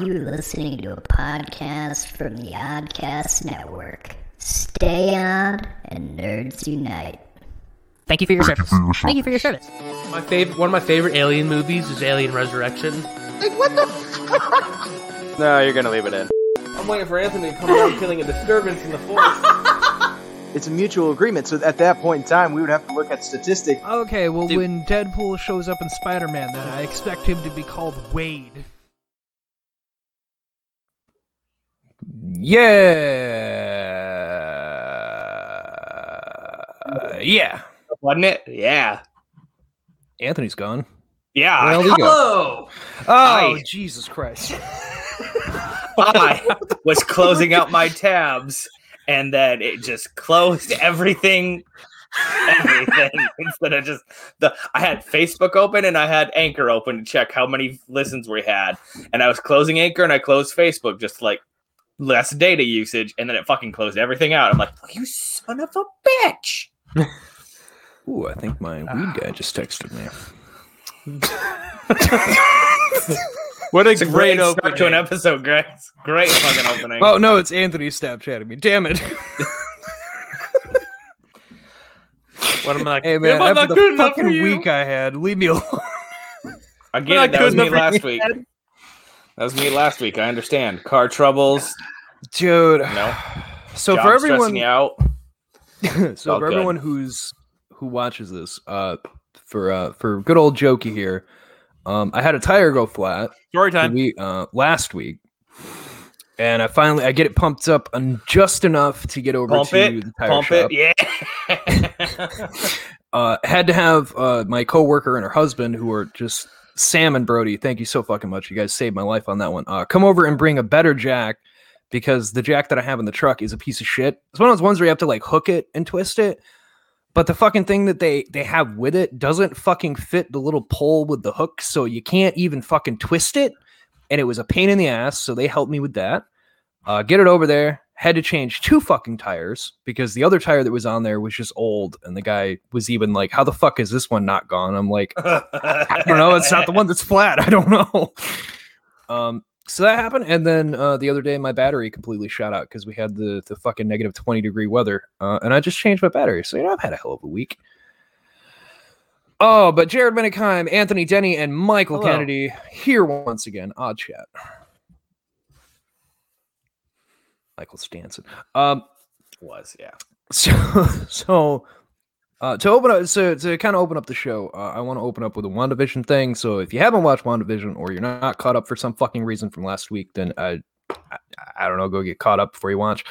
You're listening to a podcast from the Oddcast Network. Stay on and nerds unite. Thank you for your service. Thank you for your service. My favorite, one of my favorite Alien movies is Alien Resurrection. Like what the? Fuck? no, you're gonna leave it in. I'm waiting for Anthony to come around killing a disturbance in the forest. It's a mutual agreement, so at that point in time, we would have to look at statistics. Okay, well, Dude. when Deadpool shows up in Spider Man, then I expect him to be called Wade. Yeah. yeah. Wasn't it? Yeah. Anthony's gone. Yeah. Where the he go? Hello. Oh, Hi. Jesus Christ. I was closing out my tabs, and then it just closed everything. Everything instead of just the I had Facebook open and I had Anchor open to check how many listens we had, and I was closing Anchor and I closed Facebook just like less data usage, and then it fucking closed everything out. I'm like, you son of a bitch! Ooh, I think my weed ah. guy just texted me. What a It's a great, great start to an episode, Grace. Great fucking opening. Oh no, it's Anthony Snapchatting me. Damn it. What am I like? hey man, am I not after good the enough for fucking week I had, leave me alone. I get it. That was me enough for you, last week. Ed? That was me last week. I understand. Car troubles. Dude. No. So job for stressing everyone you out. so for good. everyone who's who watches this, uh for uh for good old jokey here, um I had a tire go flat Story time. We, uh last week. And I finally I get it pumped up and just enough to get over Pump to it. the tire Pump shop. it. Yeah. uh, had to have uh, my coworker and her husband, who are just Sam and Brody. Thank you so fucking much. You guys saved my life on that one. Uh, come over and bring a better jack because the jack that I have in the truck is a piece of shit. It's one of those ones where you have to like hook it and twist it. But the fucking thing that they they have with it doesn't fucking fit the little pole with the hook, so you can't even fucking twist it. And it was a pain in the ass, so they helped me with that. Uh, get it over there. Had to change two fucking tires because the other tire that was on there was just old, and the guy was even like, "How the fuck is this one not gone?" I'm like, I don't know. It's not the one that's flat. I don't know. Um, so that happened, and then uh, the other day my battery completely shot out because we had the the fucking negative twenty degree weather, uh, and I just changed my battery. So you know I've had a hell of a week. Oh, but Jared Minikheim, Anthony Denny, and Michael Hello. Kennedy here once again. Odd chat. Michael Stanson. Um, Was yeah. so so uh, to open up so to kind of open up the show uh, i want to open up with a WandaVision thing so if you haven't watched WandaVision or you're not caught up for some fucking reason from last week then i i, I don't know go get caught up before you watch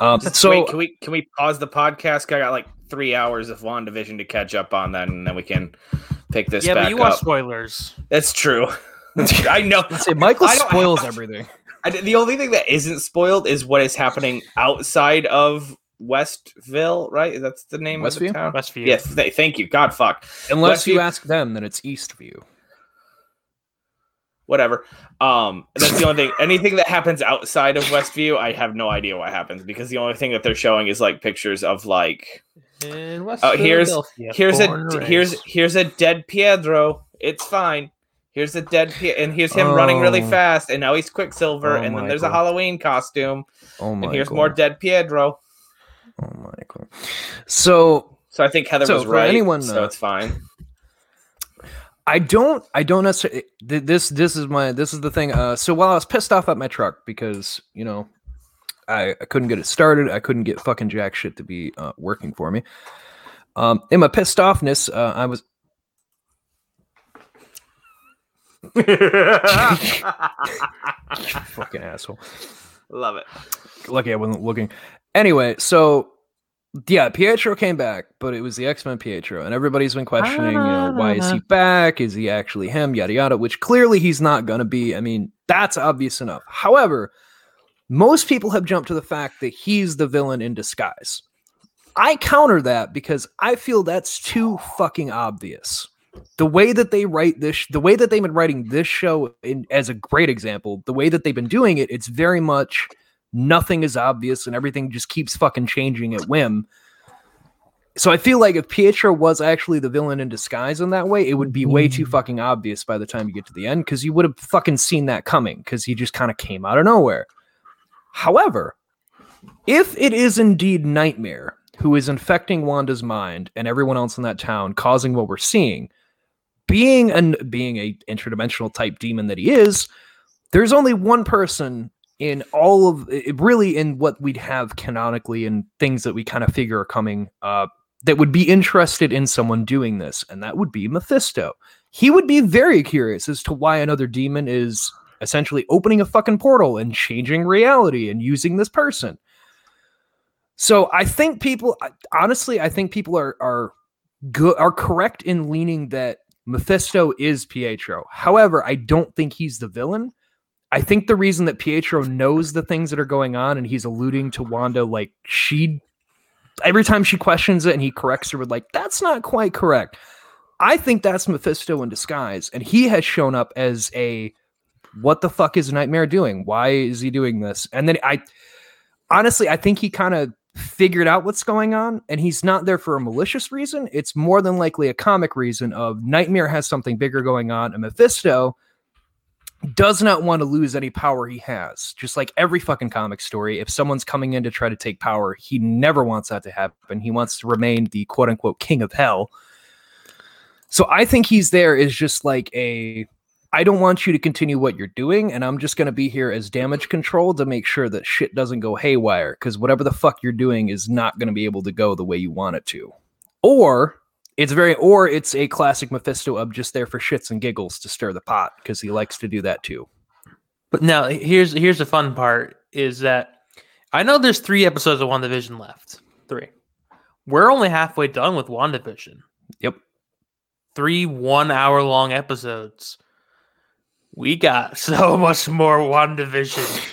um, so Wait, can we can we pause the podcast? I got like three hours of WandaVision to catch up on that, and then we can pick this Yeah, back but you want spoilers. That's true. I know. say michael spoils have- everything I, the only thing that isn't spoiled is what is happening outside of Westville, right? That's the name of Westview? the town. Westview. Yes, th- thank you. God, fuck. unless you ask them then it's eastview Whatever. Um, that's the only thing. Anything that happens outside of Westview, I have no idea what happens because the only thing that they're showing is like pictures of like In West Oh, here's- here's a and here's here's a dead Pietro. It's fine. Here's a dead Pie- and here's him running really Oh. fast, and now he's Quicksilver, Oh, and then there's a Halloween costume, oh my and here's more dead Pietro. oh michael so So I think Heather So was right. anyone, so uh, it's fine. I don't I don't necessarily this this is my this is the thing. Uh so while I was pissed off at my truck because, you know, I, I couldn't get it started, I couldn't get fucking jack shit to be uh, working for me. Um in my pissed offness, uh, I was fucking asshole. Love it. Lucky I wasn't looking. Anyway, so yeah, Pietro came back, but it was the X Men Pietro, and everybody's been questioning, you know, ah. why is he back? Is he actually him? Yada yada. Which clearly he's not gonna be. I mean, that's obvious enough. However, most people have jumped to the fact that he's the villain in disguise. I counter that because I feel that's too fucking obvious. The way that they write this, the way that they've been writing this show in, as a great example, the way that they've been doing it, it's very much nothing is obvious and everything just keeps fucking changing at whim. so I feel like if Pietro was actually the villain in disguise in that way, it would be way too mm. fucking obvious by the time you get to the end because you would have fucking seen that coming because he just kind of came out of nowhere. However, if it is indeed Nightmare who is infecting Wanda's mind and everyone else in that town, causing what we're seeing, being an being a interdimensional type demon that he is, there's only one person in all of really in what we'd have canonically and things that we kind of figure are coming uh that would be interested in someone doing this and that would be Mephisto. He would be very curious as to why another demon is essentially opening a fucking portal and changing reality and using this person. So I think people honestly I think people are are good are correct in leaning that Mephisto is Pietro. However, I don't think he's the villain. I think the reason that Pietro knows the things that are going on and he's alluding to Wanda like she every time she questions it and he corrects her with like that's not quite correct. I think that's Mephisto in disguise and he has shown up as a what the fuck is Nightmare doing? Why is he doing this? And then I honestly I think he kind of figured out what's going on and he's not there for a malicious reason. It's more than likely a comic reason of Nightmare has something bigger going on and Mephisto does not want to lose any power he has. Just like every fucking comic story, if someone's coming in to try to take power, he never wants that to happen. He wants to remain the quote unquote king of hell. So I think he's there is just like a I don't want you to continue what you're doing, and I'm just going to be here as damage control to make sure that shit doesn't go haywire. Because whatever the fuck you're doing is not going to be able to go the way you want it to. Or it's very, or it's a classic Mephisto of just there for shits and giggles to stir the pot because he likes to do that too. But now here's here's the fun part is that I know there's three episodes of WandaVision left. Three. We're only halfway done with WandaVision. Yep. Three one hour long episodes. We got so much more WandaVision.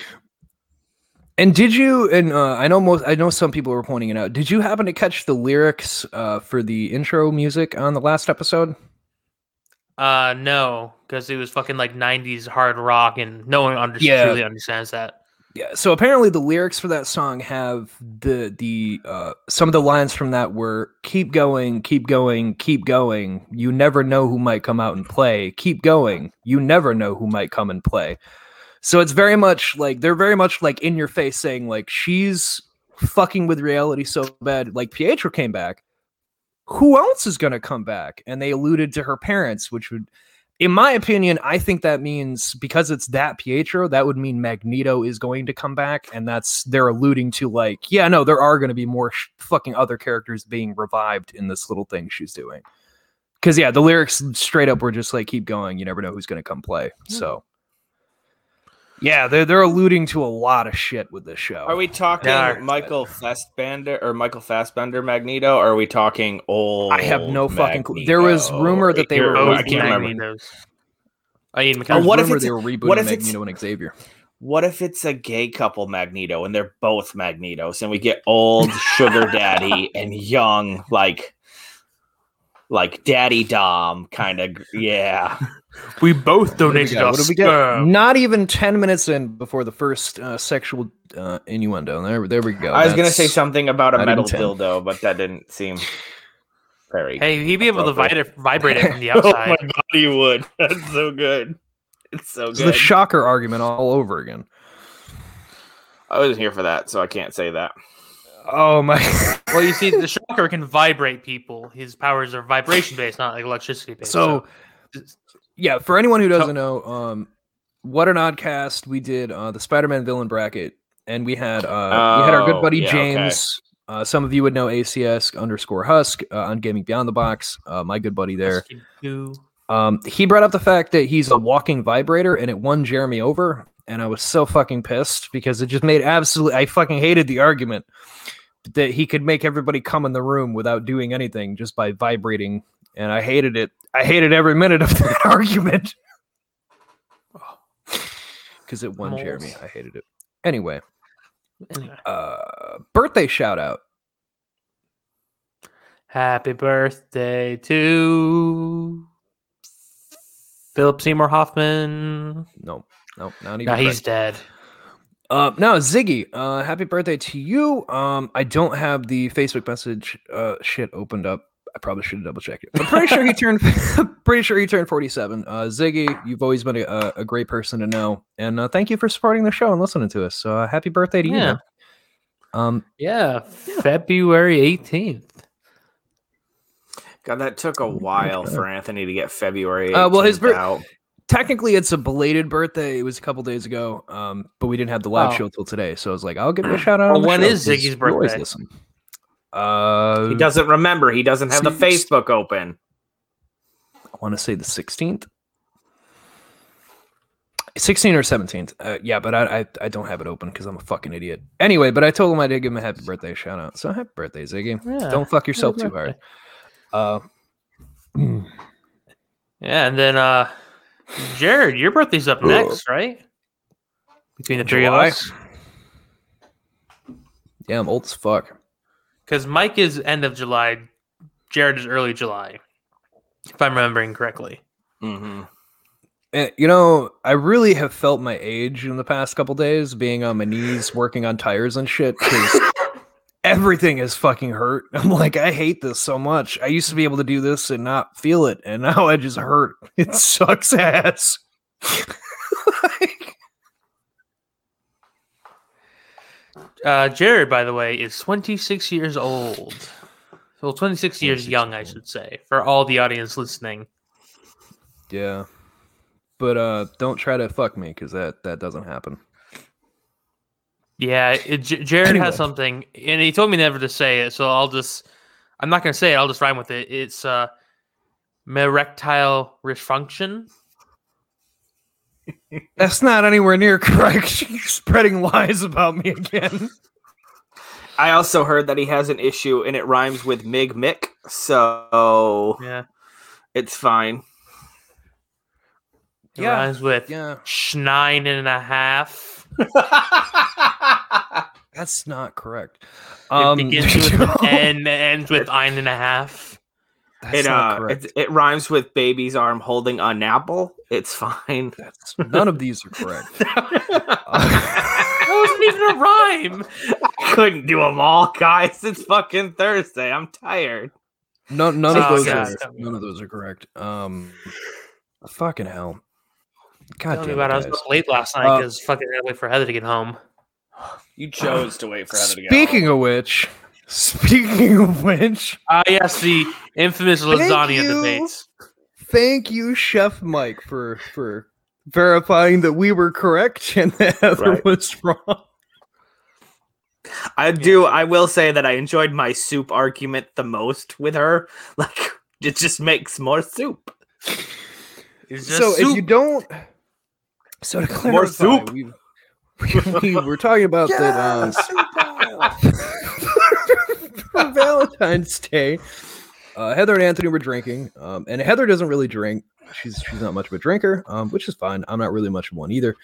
And did you? And uh, I know most. I know some people were pointing it out. Did you happen to catch the lyrics uh, for the intro music on the last episode? Uh no, because it was fucking like '90s hard rock, and no one under- Yeah. truly understands that. Yeah. So apparently, the lyrics for that song have the the uh, some of the lines from that were "Keep going, keep going, keep going. You never know who might come out and play. Keep going. You never know who might come and play." So it's very much like they're very much like in your face saying like she's fucking with reality so bad. Like Pietro came back. Who else is gonna come back? And they alluded to her parents, which would in my opinion, I think that means because it's that Pietro, that would mean Magneto is going to come back, and that's they're alluding to like, yeah, no, there are going to be more sh- fucking other characters being revived in this little thing she's doing. Because yeah, the lyrics straight up were just like, keep going, you never know who's going to come play. Hmm. So yeah, they're they're alluding to a lot of shit with this show. Are we talking Yeah. Michael Fassbender or Michael Fassbender Magneto? Or are we talking old? I have no fucking clue. There was rumor that they were oh, I rebooting can't remember. Magneto's. Oh, Ian There McKellen. was what if it's they a- were rebooting what if it's- Magneto and Xavier? What if it's a gay couple Magneto and they're both Magnetos and we get old sugar daddy and young like like daddy Dom kind of yeah. We both What we donated got? our What do we get? sperm. Not even ten minutes in before the first uh, sexual uh, innuendo. There, there we go. I was gonna That's- say something about a not even metal 10. dildo, but that didn't seem very Hey, he'd be able to Okay. vibra- vibrate it from the Oh my outside. god, he would. That's so good. It's so It's good. the shocker argument all over again. I wasn't here for that, so I can't say that. Oh my! well, you see, the shocker can vibrate people. His powers are vibration based, not like electricity based. so, yeah, for anyone who doesn't know, um, what an odd cast we did uh, the Spider-Man villain bracket, and we had uh, we had our good Oh, buddy yeah, okay. James. Uh, some of you would know ACS underscore Husk uh, on Gaming Beyond the Box. Uh, my good buddy there. Um, he brought up the fact that he's a walking vibrator and it won Jeremy over. And I was so fucking pissed because it just made absolutely, I fucking hated the argument that he could make everybody come in the room without doing anything just by vibrating. And I hated it. I hated every minute of that argument because it won Moles. Jeremy. I hated it. Anyway, Anyway. uh, birthday shout out. Happy birthday to Philip Seymour Hoffman. No, no, not even. No, he's dead. Uh, now Ziggy, uh, happy birthday to you. Um, I don't have the Facebook message uh shit opened up. I probably should have double checked it. I'm pretty sure he turned. pretty sure he turned 47. Uh, Ziggy, you've always been a, a- a great person to know, and uh, thank you for supporting the show and listening to us. So uh, happy birthday to you. Yeah. man. Um, Yeah, February 18th. God, that took a while for Anthony to get February. Uh, well, his 18th bir- out. technically it's a belated birthday. It was a couple days ago, um, but we didn't have the live Oh. show till today. So I was like, I'll give it a shout out. Well, on the when show, is 'cause Ziggy's you always birthday? listen. Uh, He doesn't remember. He doesn't have the Facebook open. I want to say the 16th. 16 or 17th. Uh, yeah, but I, I I don't have it open because I'm a fucking idiot. Anyway, but I told him I did give him a happy birthday shout out. So happy birthday, Ziggy. Yeah, Don't fuck yourself too hard. birthday. Uh, Yeah, and then uh Jared, your birthday's up next, right? Between the three July. of us. yeah, I'm old as fuck. Because Mike is end of July, Jared is early July. If I'm remembering correctly. Mm-hmm. And, you know, I really have felt my age in the past couple days, being on my knees, working on tires and shit. Everything is fucking hurt. I'm like, I hate this so much. I used to be able to do this and not feel it, and now I just hurt. It sucks ass. Uh Jared, by the way, is 26 years old. Well, 26 years 26 young, I should say, for all the audience listening. yeah, but uh, don't try to fuck me because that that doesn't happen. Yeah, it, J- Jared Anyway. has something, and he told me never to say it, so I'll just, I'm not going to say it, I'll just rhyme with it. It's uh, erectile dysfunction. That's not anywhere near correct. You're spreading lies about me again. I also heard that he has an issue and it rhymes with Mig Mick, so Yeah. it's fine. It Yeah, rhymes with Yeah, nine and a half. that's not correct. It Um, begins with an N and ends with nine and a half. That's it not uh, correct. it, it rhymes with baby's arm holding an apple. It's fine. That's, none of these are correct. That wasn't even a rhyme. Couldn't do them all, guys. It's fucking Thursday. I'm tired. No, none Oh, of those God. are none of those are correct. Um, fucking hell. God Tell me about it. I was late last night Uh, because fucking had to wait for Heather to get home. You chose to wait for Heather to get Speaking of which, speaking of which, Ah, yes, the infamous lasagna you. debates. thank you, Chef Mike, for for verifying that we were correct and that Heather Right. was wrong. I do. I will say that I enjoyed my soup argument the most with her. Like, it just makes more soup. It's just So if you don't, so to clarify, More soup. We, we, we were talking about that um, for Valentine's Day. Uh, Heather and Anthony were drinking, um, and Heather doesn't really drink. She's she's not much of a drinker, um, which is fine. I'm not really much of one either.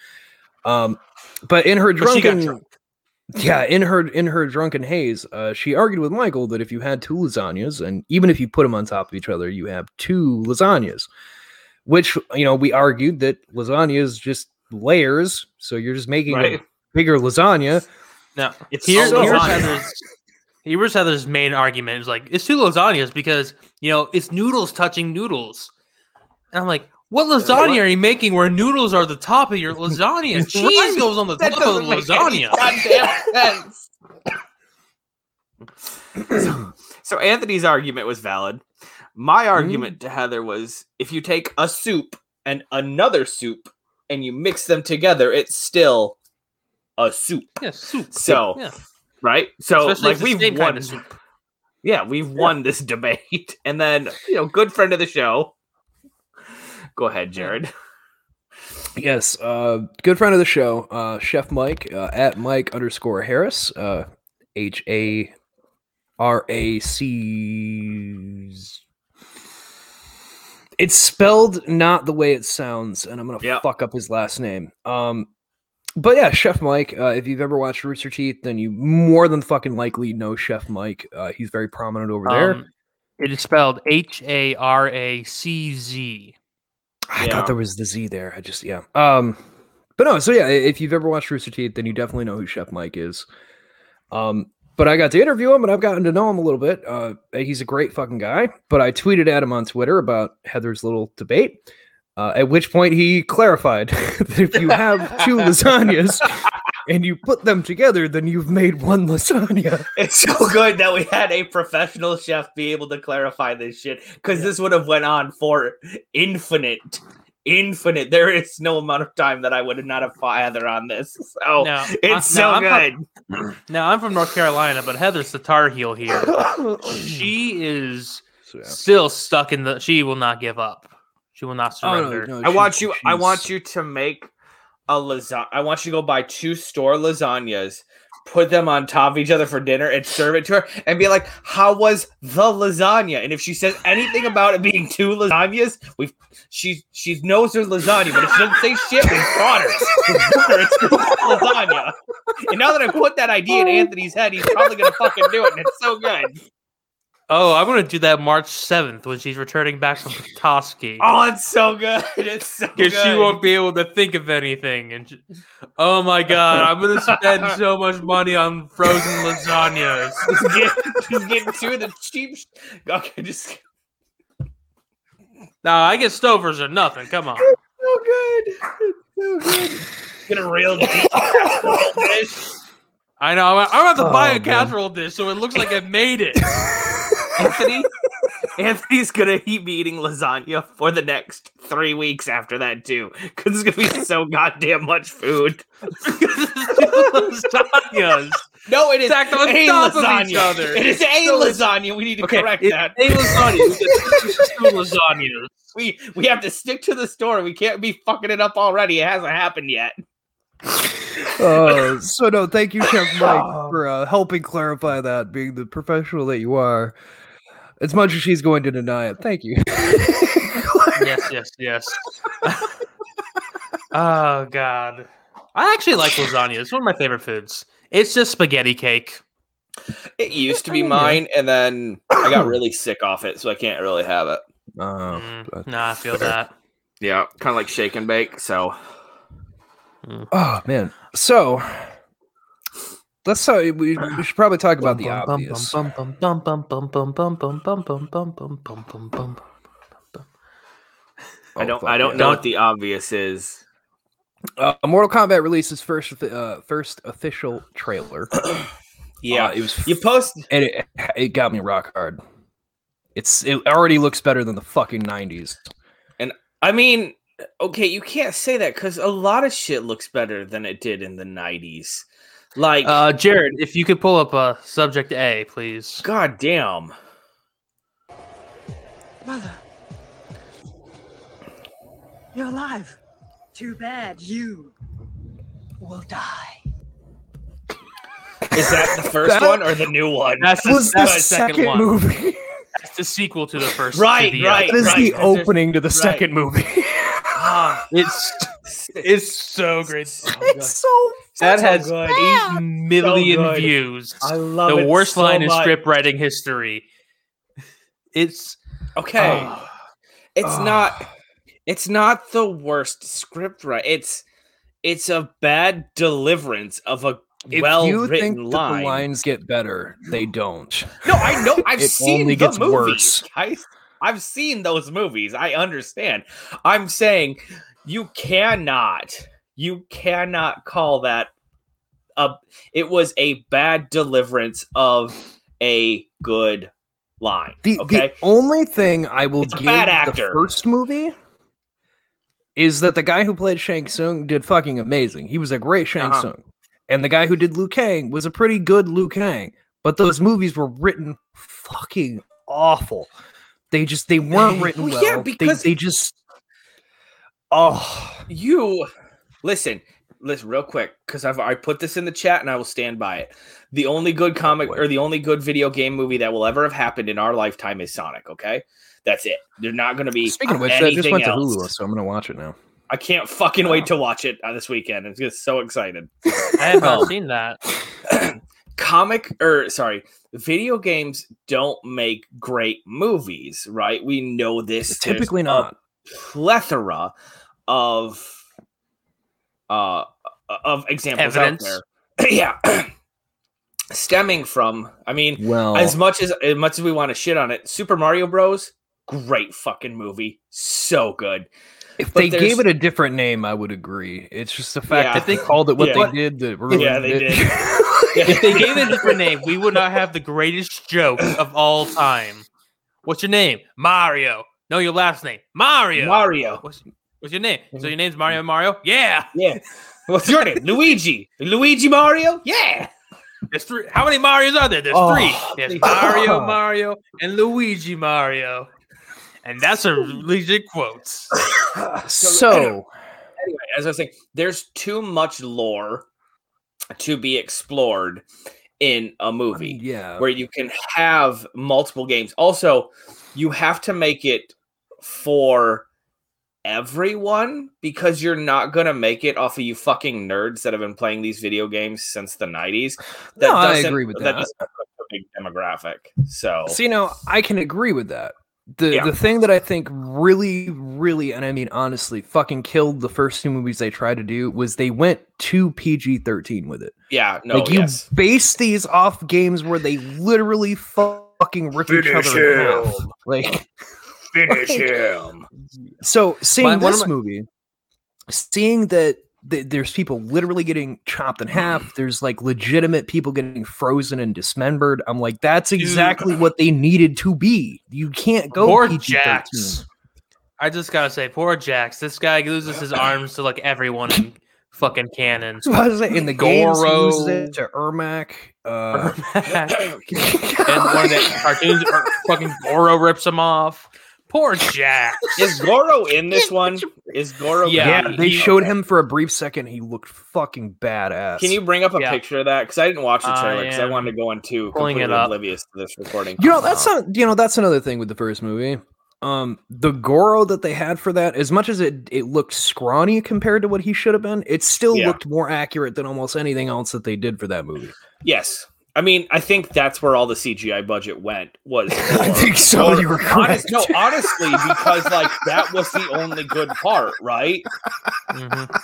Um, but in her But she got drunken, drunk. yeah, in her in her drunken haze, uh, she argued with Michael that if you had two lasagnas, and even if you put them on top of each other, you have two lasagnas. Which you know, we argued that lasagna is just layers, so you're just making Right. a bigger lasagna. No, It's Here, so here's lasagna. Heather's. Here's Heather's main argument is like it's two lasagnas because you know it's noodles touching noodles, and I'm like, what lasagna are you making where noodles are the top of your lasagna? Cheese Right. goes on the That top of the doesn't make any lasagna. goddamn so, so Anthony's argument was valid. My hmm? argument to Heather was if you take a soup and another soup and you mix them together, it's still a soup, Yeah, soup. So, yeah, right? So, especially like if it's the we've won. kind of. Yeah, we've won this debate. And then, you know, good friend of the show. Go ahead, Jared. Yes, uh, good friend of the show, uh, Chef Mike uh, at Mike underscore Harris, uh, H A R A C. It's spelled not the way it sounds, and I'm gonna Yep. fuck up his last name. Um, but yeah, Chef Mike. Uh, if you've ever watched Rooster Teeth, then you more than fucking likely know Chef Mike. Uh, he's very prominent over there. Um, it is spelled H A R A C Z. I Yeah. thought there was the Z there. I just yeah. Um But no, so yeah, if you've ever watched Rooster Teeth, then you definitely know who Chef Mike is. Um, but I got to interview him and I've gotten to know him a little bit. Uh, he's a great fucking guy. But I tweeted at him on Twitter about Heather's little debate. Uh, at which point he clarified that if you have two lasagnas and you put them together, then you've made one lasagna. It's so good that we had a professional chef be able to clarify this shit because this would have went on for infinite, infinite. There is no amount of time that I would not have fought Heather on this. So No, it's I- no, so I'm good. Now I'm from North Carolina, but Heather's the Tar Heel here. she is yeah. still stuck in the. She will not give up. She will not Oh, no, surrender. no, I want she's- you. I want you to make a lasagna. I want you to go buy two store lasagnas, put them on top of each other for dinner, and serve it to her, and be like, "How was the lasagna?" And if she says anything about it being two lasagnas, we she she knows there's lasagna, but if she doesn't say shit, we got her. We got her. It's lasagna. And now that I put that idea in Anthony's head, he's probably gonna fucking do it, and it's so good. Oh, I'm gonna do that March 7th when she's returning back from Petoskey. Oh, it's so good. It's so good. Because she won't be able to think of anything, and she- oh my god, I'm gonna spend so much money on frozen lasagnas. just get, just get two of the cheap. sh- Okay, just Nah, I get Stouffer's or nothing. Come on. It's so good, It's so good. Get a real dish. I know. I'm I'm about to buy Oh, a man. casserole dish so it looks like I made it. Anthony. Anthony's gonna keep me eating lasagna for the next three weeks after that too, because it's gonna be so goddamn much food. lasagnas. No, it is Stacked on a top of lasagna. each other. It is a So lasagna. We need to Okay, correct that. a lasagna. We two lasagnas. We we have to stick to the story. We can't be fucking it up already. It hasn't happened yet. Uh, so no, thank you, Chef Mike, for uh, helping clarify that, being the professional that you are. As much as she's going to deny it, thank you. Yes, yes, yes. oh god. I actually like lasagna. It's one of my favorite foods. It's just spaghetti cake. It used to be mine, and then I got really sick off it, so I can't really have it. Oh, Mm, but- nah, I feel that. Yeah, kind of like shake and bake. So oh man. So let's talk. We, we should probably talk about the obvious. I Oh, don't. I don't know what the obvious is. Uh, Mortal Kombat releases first uh, first official trailer. Yeah, Uh, it was you post. and it, it got me rock hard. It's it already looks better than the fucking nineties. And I mean, okay, you can't say that because a lot of shit looks better than it did in the '90s. Like, Uh, Jared, if you could pull up uh, subject A, please. god damn. Mother. You're alive. Too bad you will die. Is that the first That one or the new one? That's the, Was the that's the second, second, one. movie? That's the sequel to the first. to Right, the, uh, right. That is the right, opening to the right. second movie. Ah, It's it's so great. it's so That so has good. eight million good. views. I love the it worst so line in script writing history. It's Okay, oh, it's Oh. not. It's not the worst script, right? It's it's a bad deliverance of a if well you written think that line. the lines get better, they don't. No, I know. I've It seen only the gets movies. worse. guys. I've seen those movies. I understand. I'm saying you cannot, you cannot call that a. It was a bad deliverance of a good line. The okay, the only thing I will It's give the first movie is that the guy who played Shang Tsung did fucking amazing. He was a great Shang Uh-huh. Tsung, and the guy who did Liu Kang was a pretty good Liu Kang. But those movies were written fucking awful. They just they weren't written Well, well. yeah, They- because- they, just oh you listen. Listen, real quick, because I've I put this in the chat and I will stand by it. The only good comic or the only good video game movie that will ever have happened in our lifetime is Sonic. Okay, that's it. They're not going to be. speaking of which, that just anything went to else. Hulu, so I'm gonna watch it now. I can't fucking wait to watch it uh, this weekend. I'm just so excited. I have not Um, seen that. Comic or sorry, video games don't make great movies, right? We know this. There's Typically a not. plethora of uh, of examples Evidence. out there. yeah, stemming from. I mean, Well, as much as as much as we want to shit on it, Super Mario Bros. Great fucking movie, so good. if but they there's- gave it a different name, I would agree. It's just the fact Yeah. that they called it what Yeah. they did that ruined Yeah, they it. did. If they gave it a different name, we would not have the greatest joke of all time. What's your name? Mario. No, your last name. Mario. Mario, What's, what's your name? So mm-hmm. your name's Mario Mario? Yeah. yeah. What's your name? Luigi. Luigi Mario? Yeah. There's three. How many Marios are there? There's Oh, three. There's please. Mario Mario and Luigi Mario. And that's a legit quotes. so anyway, as I was saying, there's too much lore to be explored in a movie yeah, where you can have multiple games. Also, you have to make it for everyone because you're not gonna make it off of you fucking nerds that have been playing these video games since the 90s. No, I agree with that. doesn't a big demographic. So See, now I can agree with that. The Yeah. the thing that I think really, really, and I mean honestly, fucking killed the first two movies they tried to do was they went to PG thirteen with it. yeah, no, like you yes. base these off games where they literally fucking rip each other in half. Like Finish him. so, seeing My- this my- movie, seeing that th- there's people literally getting chopped in half. There's like legitimate people getting frozen and dismembered. I'm like, that's exactly what they needed to be. You can't go Poor PG-13. Jax. I just gotta say, poor Jax. This guy loses his arms to like everyone in fucking canon. So I was like, in the games, Goro. loses it to Ermac. Uh, and one of the cartoons, fucking Goro rips him off. Poor Jack. Is Goro in this one? Is Goro? Yeah, yeah, they showed him for a brief second. He looked fucking badass. Can you bring up a Yeah. picture of that? Because I didn't watch the trailer because I, am wanted to go into pulling it completely up. oblivious to this recording. You know, that's not. You know, that's another thing with the first movie. Um, the Goro that they had for that, as much as it it looked scrawny compared to what he should have been, it still Yeah. looked more accurate than almost anything else that they did for that movie. yes. I mean, I think that's where all the CGI budget went. Was I think so, for- you were honest- no, honestly, because like that was the only good part, right? Mhm.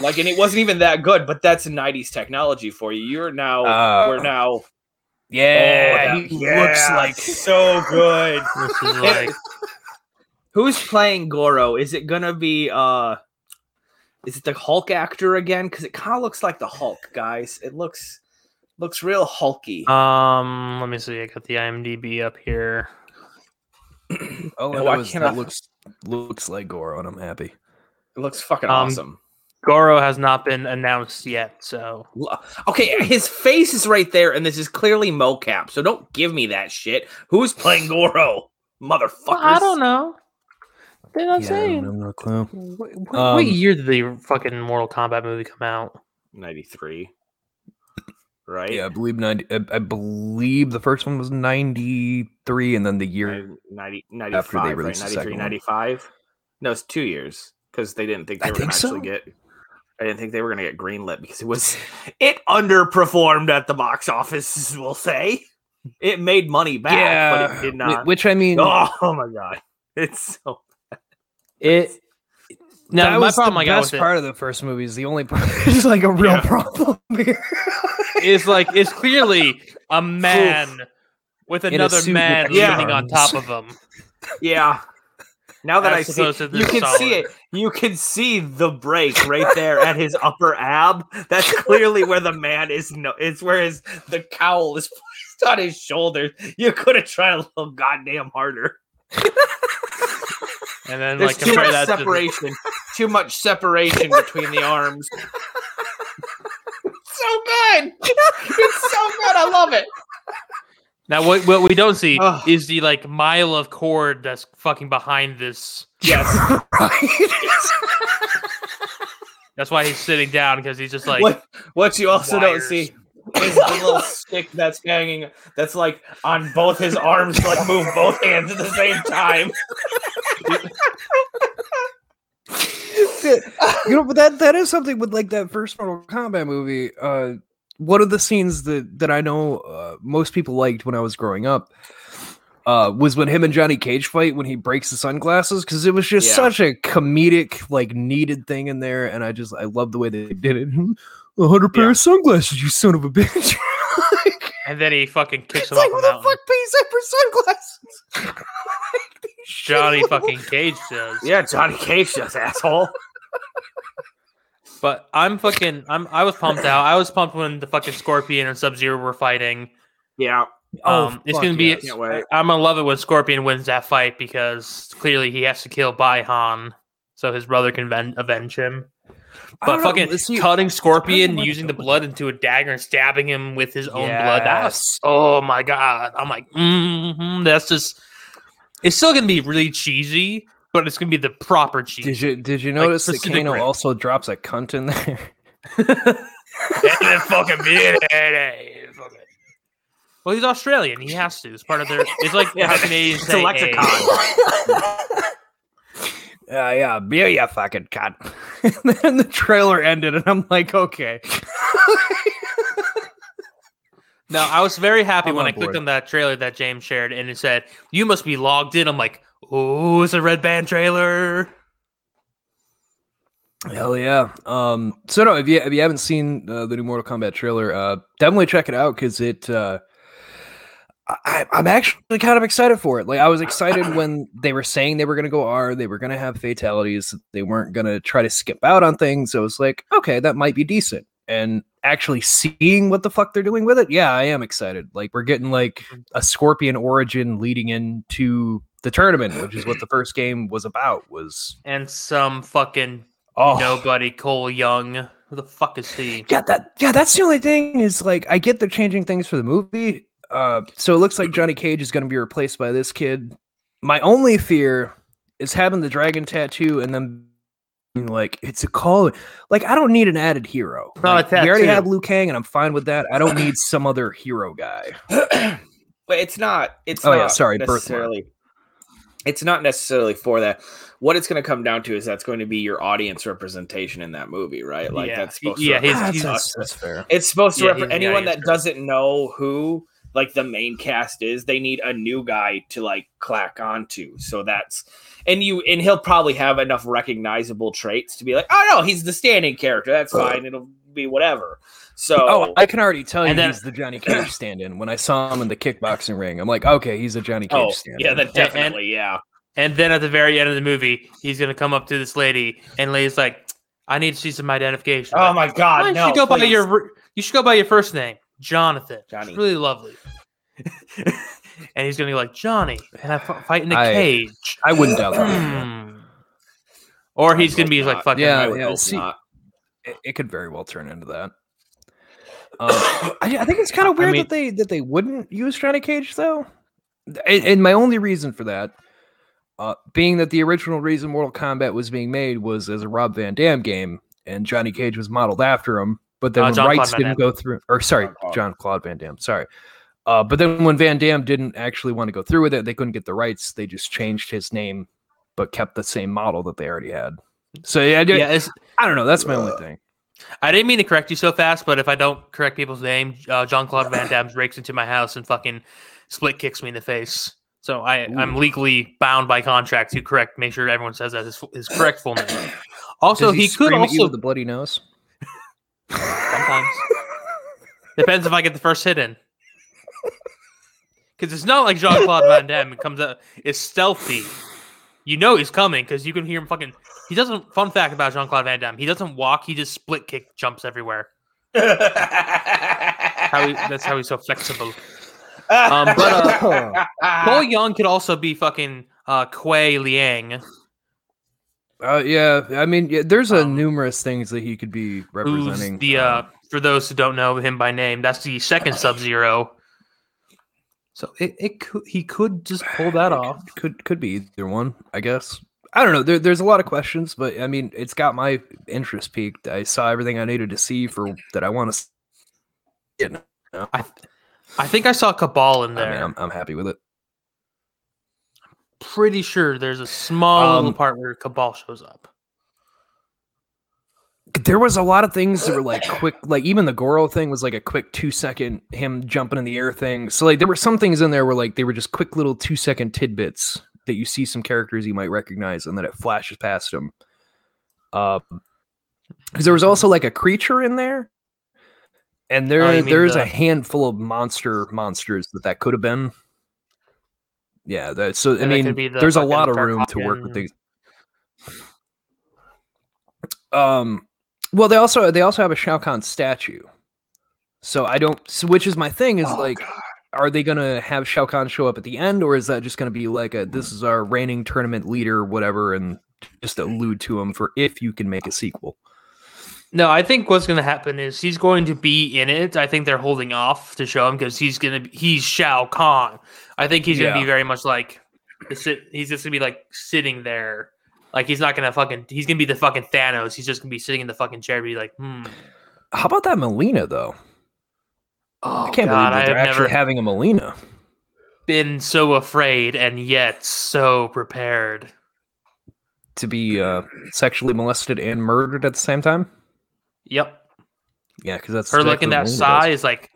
Like, and it wasn't even that good. But that's '90s technology for you. You're now. Uh, we're now. Yeah, Oh, he yeah, looks like so good. Like Who's playing Goro? Is it gonna be uh is it the Hulk actor again? Because it kind of looks like the Hulk, guys. It looks looks real hulky. um. Let me see. I got the IMDb up here. Oh, Yeah, that, why was- can't that I- looks looks like Goro, and I'm happy. It looks fucking Um, awesome. Goro has not been announced yet, so Okay, his face is right there, and this is clearly mocap. So don't give me that shit. Who's playing Goro, motherfuckers? Well, I don't know. They're not Yeah, I saying. have no clue. What, what, Um, what year did the fucking Mortal Kombat movie come out? Ninety three, right? Yeah, I believe ninety. I, I believe the first one was ninety three, and then the year. Nin- 90, After they 95, right? released the 93, second one. No, it's two years because they didn't think they I were going think to actually get. I didn't think they were going to get greenlit because it was it underperformed at the box office. We'll say it made money back, yeah, but it did not. Which I mean, oh, my god, it's so It. No, that my was problem the I got best with part of the first movie. Is the only part is like a real Yeah. problem here. it is like is clearly a man with another suit man with leaning on top of him. yeah. Now that I see, it, you this can see it. You can see the break right there at his upper ab. That's clearly where the man is. No, it's where his the cowl is placed on his shoulders. You could have tried a little goddamn harder. And then There's like too much that to the- separation. too much separation between the arms. So good. It's so good. I love it. Now what what we don't see Ugh. is the like mile of cord that's fucking behind this. Yes. That's why he's sitting down because he's just like what what you also don't see is the little stick that's hanging that's like on both his arms to like move both hands at the same time. you know, but that that is something with like that first Mortal Kombat movie. Uh, one of the scenes that that I know uh, most people liked when I was growing up uh, was when him and Johnny Cage fight when he breaks the sunglasses because it was just Yeah. such a comedic, like needed thing in there, and I just I love the way they did it. A hundred pair Yeah. of sunglasses, you son of a bitch! Like, And then he fucking kicks it's him like off who the mountain. fuck pays that for sunglasses? Like, Johnny fucking Cage does. Yeah, Johnny Cage does asshole. But I'm fucking I'm I was pumped out. I was pumped when the fucking Scorpion and Sub Zero were fighting. Yeah. Oh, Um, it's gonna be. yes. Can't wait. I'm gonna love it when Scorpion wins that fight because clearly he has to kill Bi-Han so his brother can ven- avenge him. But don't know, fucking see- cutting Scorpion, using the blood into a dagger and stabbing him with his own blood. That's Yes. oh my god. I'm like, mm-hmm, that's just. It's still gonna be really cheesy, but it's gonna be the proper cheese. Did you did you Like notice that Pacific Kano also drops a cunt in there? and then fucking be it. Well, he's Australian. He has to. It's part of their. It's like Yeah, how Canadians it's a say, lexicon. "Hey." Yeah, yeah, beer, you fucking cunt. and then the trailer ended, and I'm like, okay. No, I was very happy I'm when I clicked on that trailer that James shared, and it said, "You must be logged in." I'm like, "Oh, it's a red band trailer." Hell yeah. Um, so no, if you if you haven't seen uh, the new Mortal Kombat trailer, uh, definitely check it out because it. Uh, I, I'm actually kind of excited for it. Like I was excited when they were saying they were going to go R, they were going to have fatalities, they weren't going to try to skip out on things. I was like, okay, that might be decent. And actually seeing what the fuck they're doing with it, yeah, I am excited. Like we're getting like a Scorpion origin leading into the tournament, which is what the first game was about. Was And some fucking oh nobody, Cole Young. Who the fuck is he? Yeah, that yeah, that's the only thing is like I get they're changing things for the movie. Uh, so it looks like Johnny Cage is going to be replaced by this kid. My only fear is having the dragon tattoo and then like it's a call. Like I don't need an added hero. No, Like, we already tattoo. have Liu Kang, and I'm fine with that. I don't need some other hero guy. but it's not. It's Oh, not yeah, sorry, birthmark. necessarily. It's not necessarily for that. What it's going to come down to is that's going to be your audience representation in that movie, right? Like Yeah, that's supposed yeah, to his- Ah, he's- that's, that's fair. It's supposed to Yeah, represent anyone that person. doesn't know who like the main cast is. They need a new guy to like clack onto. So that's and you and he'll probably have enough recognizable traits to be like, oh no, he's the standing character. That's fine. It'll be whatever. So Oh, I can already tell you And then- he's the Johnny Cage stand-in. When I saw him in the kickboxing ring, I'm like, okay, he's a Johnny Cage oh stand-in. yeah, then and- definitely yeah. And then at the very end of the movie, he's gonna come up to this lady, and lady's like, "I need to see some identification." Oh my god, don't no! you go by your you should go by your first name, Jonathan. Johnny. It's really lovely. and he's gonna be like Johnny, and I f- fight in a I- cage. I wouldn't doubt that. Hmm. Or he's gonna be hope like fucking. Yeah, I yeah, see- not. it, it could very well turn into that. Um, I, I think it's kind of I weird mean- that they that they wouldn't use Johnny Cage though, and, and my only reason for that, uh, being that the original reason Mortal Kombat was being made was as a Rob Van Dam game, and Johnny Cage was modeled after him. But then Uh, when Jean-Claude rights Van didn't Damme. go through, or sorry, John Claude Van Damme, sorry. Uh, but then when Van Damme didn't actually want to go through with it, they couldn't get the rights. They just changed his name, but kept the same model that they already had. So yeah, I, do- Yeah, it's, I don't know. That's my only thing. I didn't mean to correct you so fast, but if I don't correct people's name, uh, John Claude Van Damme breaks into my house and fucking split kicks me in the face. So I, I'm legally bound by contract to correct, make sure everyone says that his, his correct full name. Also, Does he, could scream at you also with the bloody nose. Sometimes depends if I get the first hit in. Because it's not like Jean Claude Van Damme. Comes out, it's stealthy. You know he's coming because you can hear him fucking. He doesn't. Fun fact about Jean Claude Van Damme: he doesn't walk. He just split kick jumps everywhere. How he, that's how he's so flexible. Um, but uh, Cole Young could also be fucking uh, Kuai Liang, Uh, yeah, I mean, yeah, there's a Um, numerous things that he could be representing. the uh, um, for those who don't know him by name, that's the second Sub Zero. So it, it could he could just pull that off. Could, could could be either one, I guess. I don't know. There, there's a lot of questions, but I mean, it's got my interest peaked. I saw everything I needed to see for that I want to. You know, I I think I saw Kabal in I there. mean, I'm, I'm happy with it. Pretty sure there's a small little Um, part where Kabal shows up. there was a lot of things that were like quick, like even the Goro thing was like a quick two second him jumping in the air thing. So like there were some things in there where like they were just quick little two second tidbits that you see some characters you might recognize and then it flashes past them. Uh, because there was also like a creature in there, and there Oh, there's the- a handful of monster monsters that that could have been. Yeah, that so I And that mean, the there's a lot of room to work with things. Um, well, they also they also have a Shao Kahn statue, so I don't. So which is my thing is Oh, like, are they gonna have Shao Kahn show up at the end, or is that just gonna be like a this is our reigning tournament leader, whatever, and just allude to him for if you can make a sequel? No, I think what's going to happen is he's going to be in it. I think they're holding off to show him because he's going to he's Shao Kahn. I think he's going to Yeah. be very much like. He's just going to be like sitting there, like he's not going to fucking. He's going to be the fucking Thanos. He's just going to be sitting in the fucking chair, and be like, hmm. How about that Melina though? Oh I can't God, believe that they're actually never having a Melina. been so afraid and yet so prepared. to be uh, sexually molested and murdered at the same time. Yep, Yeah, because that's her exactly looking that sigh is like.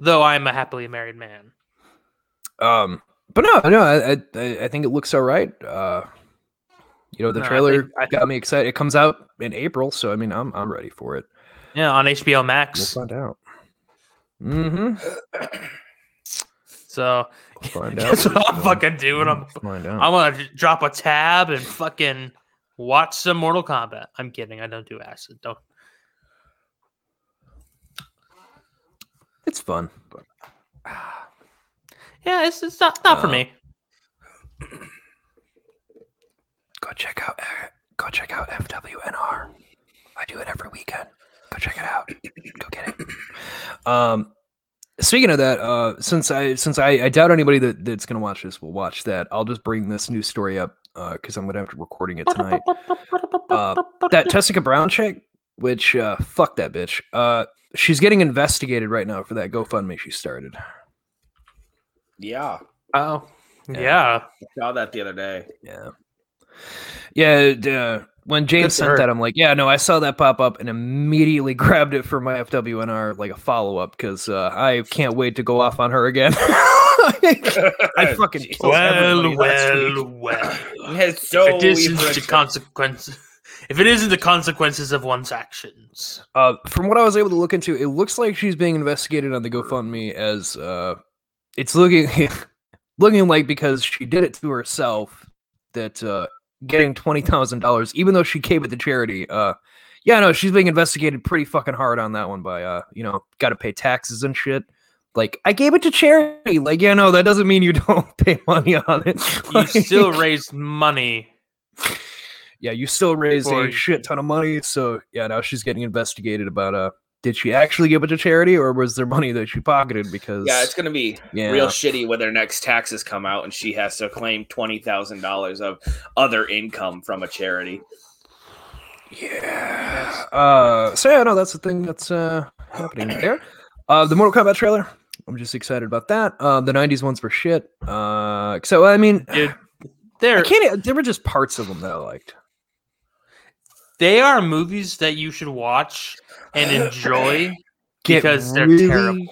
Though I'm a happily married man. Um, but no, no, I, I, I think it looks all right. Uh, you know, the No, I trailer think- I got me excited. It comes out in April, so I mean, I'm I'm ready for it. Yeah, on HBO Max. We'll find out. Mm-hmm. So We'll find out. what I'm We'll fucking doing. I'm find out. I'm gonna drop a tab and fucking watch some Mortal Kombat. I'm kidding. I don't do acid. Don't. It's fun. but Yeah, it's it's not not for Uh, me. Go check out. uh, Go check out FWNR. I do it every weekend. Go check it out. Go get it. Um, speaking of that, uh, since I since I, I doubt anybody that, that's gonna watch this will watch that, I'll just bring this new story up because I'm gonna have to recording it tonight. Uh, that Tessica Brown chick, which uh, fuck that bitch. She's getting investigated right now for that GoFundMe she started. Yeah, Oh, Yeah. yeah. I saw that the other day. Yeah. Yeah. d- Uh, when James Good sent that, I'm like, yeah, no, I saw that pop up and immediately grabbed it for my FWNR like a follow up because uh, I can't wait to go off on her again. I fucking killed everybody Well, last well, well. It's so if it isn't the consequences, if it isn't the consequences of one's actions, Uh, from what I was able to look into, it looks like she's being investigated on the GoFundMe as uh, it's looking looking like because she did it to herself that uh, getting twenty thousand dollars, even though she gave it to charity. Uh, yeah, no, she's being investigated pretty fucking hard on that one by uh, you know, got to pay taxes and shit. Like I gave it to charity. Like yeah, no, that doesn't mean you don't pay money on it. you still raised money. Yeah, you still raised a shit ton of money. So yeah, now she's getting investigated about uh, did she actually give it to charity or was there money that she pocketed? Because Yeah, it's gonna be Yeah. real shitty when their next taxes come out and she has to claim twenty thousand dollars of other income from a charity. yeah. Uh, so yeah, no, that's the thing that's uh happening there. Uh, the Mortal Kombat trailer. I'm just excited about that. Uh, the '90s ones were shit. Uh, so I mean, Dude, I There, can't. There were just parts of them that I liked. They are movies that you should watch and enjoy because they're really, terrible.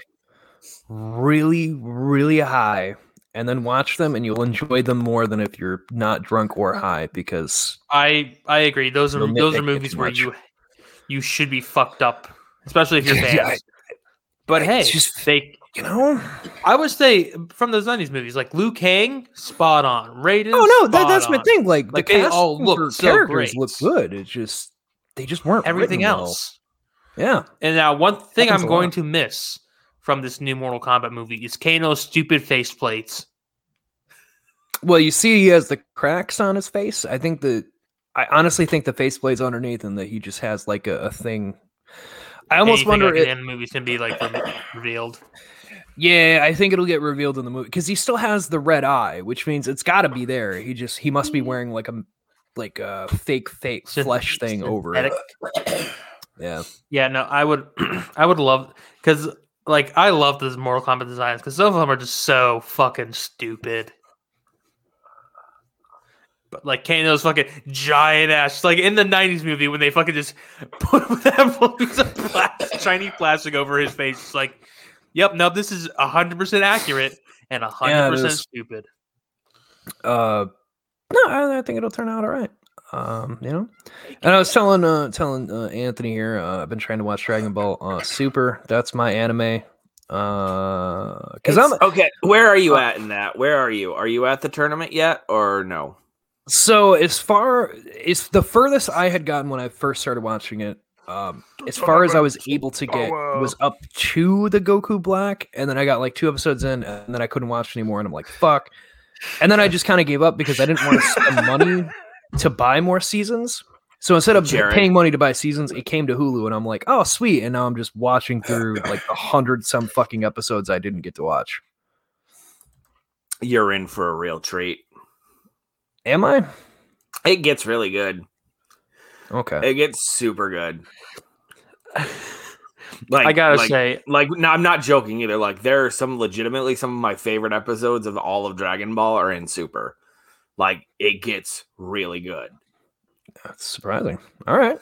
really, really high, and then watch them, and you'll enjoy them more than if you're not drunk or high. Because I I agree. Those are those are movies where you you should be fucked up, especially if you're fans. Yeah, I- but hey, just- they you know, I would say from those '90s movies, like Liu Kang, spot on. Raiden. oh no, that, that's my on. thing. Like, Like, the they all look so characters great. look good. It's just they just weren't Everything written well. else. Yeah, And now, one thing Happens I'm going lot. to miss from this new Mortal Kombat movie is Kano's stupid face plates. Well, you see, he has the cracks on his face. I think the, I honestly think the face faceplate's underneath, and that he just has like a, a thing. I almost Anything wonder. like It, in movies can be like revealed. Yeah, I think it'll get revealed in the movie because he still has the red eye, which means it's got to be there. He just he must be wearing like a like a fake fake Synth- flesh thing over it. Yeah, Yeah, no, I would, I would love because like I love those Mortal Kombat designs because some of them are just so fucking stupid. But like Kano's fucking giant ass, like in the '90s movie when they fucking just put that piece of plastic, shiny plastic over his face. It's like, yep, no, this is hundred percent accurate and hundred yeah, percent stupid. Uh, no, I, I think it'll turn out all right. Um, you know, and I was telling uh telling uh, Anthony here. Uh, I've been trying to watch Dragon Ball uh, Super. That's my anime. Uh, because I'm okay. Where are you at in that? Where are you? Are you at the tournament yet, or no? so as far as the furthest I had gotten when I first started watching it. Um, as far as I was able to get was up to the Goku Black, and then I got like two episodes in, and then I couldn't watch anymore, and I'm like, fuck. And then I just kind of gave up because I didn't want to spend money to buy more seasons. So instead of Jared. paying money to buy seasons, it came to Hulu, and I'm like, oh sweet, and now I'm just watching through like a hundred some fucking episodes I didn't get to watch. You're in for a real treat. Am I? It gets really good. Okay. It gets super good. Like I gotta like, say, like no, I'm not joking either. Like there are some legitimately some of my favorite episodes of all of Dragon Ball are in Super. Like it gets really good. That's surprising. All right.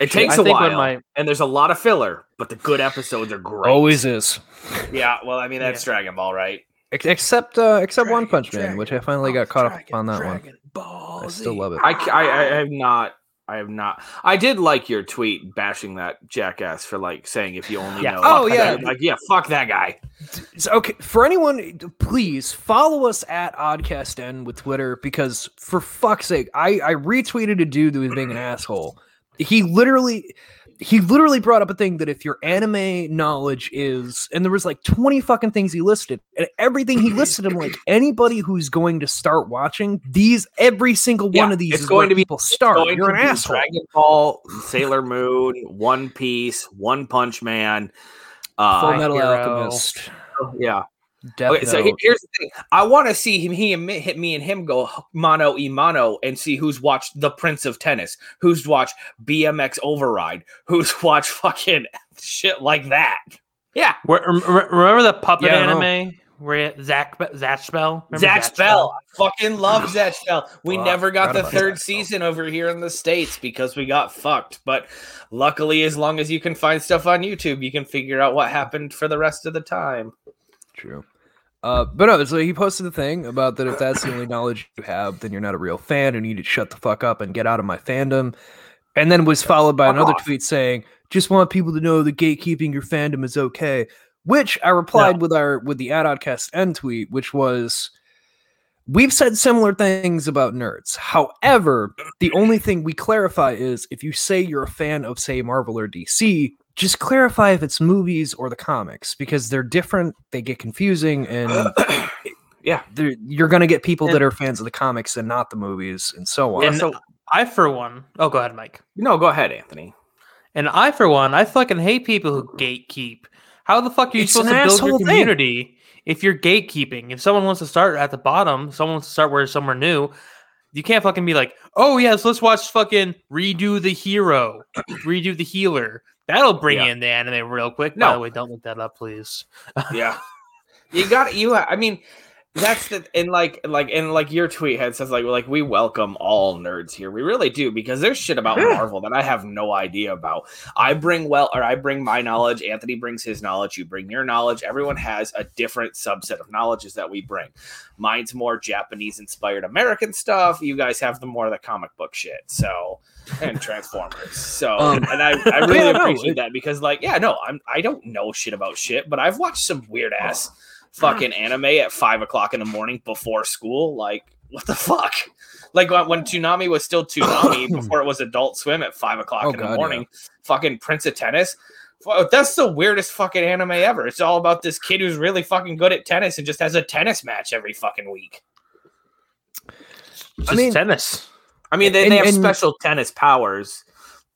It takes I a think while, my and there's a lot of filler, but the good episodes are great. Always is. yeah. Well, I mean that's Dragon Ball, right? Except uh, except One Punch Man, which I finally got caught up on that one. Ball I still love it. I, I I have not. I have not. I did like your tweet bashing that jackass for like saying if you only Yeah. know. Oh, yeah. that- like yeah, fuck that guy. So, okay, for anyone, please follow us at OddcastN with Twitter because, for fuck's sake, I I retweeted a dude that was being an asshole. He literally, he literally brought up a thing that if your anime knowledge is, and there was like twenty fucking things he listed, and everything he listed, I'm like, anybody who's going to start watching these, every single Yeah, one of these it's is going where to be- people start. You're an asshole. Dragon Ball, Sailor Moon, One Piece, One Punch Man. Uh, Full Metal Hero. Alchemist. yeah. Death Okay, so he- here's the thing. I want to see him, he and me, hit me and him go mano e mano and see who's watched The Prince of Tennis, who's watched BMX Override, who's watched fucking shit like that. Yeah, Where- rem- rem- remember the puppet Yeah, anime where Zach Zatch Bell? Zatch Bell. Fucking love Zatch Bell. We never got the third season over here in the States because we got fucked. But luckily, as long as you can find stuff on YouTube, you can figure out what happened for the rest of the time. True. Uh, but no, so he posted a thing about that if that's the only knowledge you have, then you're not a real fan and you need to shut the fuck up and get out of my fandom. And then was followed by another tweet saying, just want people to know that gatekeeping your fandom is okay. Which I replied with our with the ad oddcast end tweet, which was we've said similar things about nerds. However, the only thing we clarify is if you say you're a fan of, say, Marvel or DC, just clarify if it's movies or the comics because they're different. They get confusing, and Yeah. you're going to get people that are fans of the comics and not the movies, and so on. And so- I, for one, oh, go ahead, Mike. No, go ahead, Anthony. And I, for one, I fucking hate people who gatekeep. How the fuck are you It's supposed to build your asshole thing. community if you're gatekeeping? If someone wants to start at the bottom, someone wants to start where somewhere new, you can't fucking be like, oh yes, let's watch fucking redo the hero, redo the healer. That'll bring Yeah. in the anime real quick. By No. the way, don't look that up, please. Yeah. you got you I mean that's the and like like and like your tweet had says like like we welcome all nerds here. We really do because there's shit about Marvel that I have no idea about. I bring well or I bring my knowledge, Anthony brings his knowledge, you bring your knowledge. Everyone has a different subset of knowledges that we bring. Mine's more Japanese inspired American stuff. You guys have the more of the comic book shit. So and Transformers. So Um, and I, I really yeah, no, appreciate it- that because like yeah, no, I'm I don't know shit about shit, but I've watched some weird ass fucking anime at five o'clock in the morning before school. Like, what the fuck? Like when, when Toonami was still Toonami before it was Adult Swim at five o'clock Oh, in the God, morning. Fucking Prince of Tennis. That's the weirdest fucking anime ever. It's all about this kid who's really fucking good at tennis and just has a tennis match every fucking week. Just mean- tennis. I mean, they, And- they have and- special tennis powers,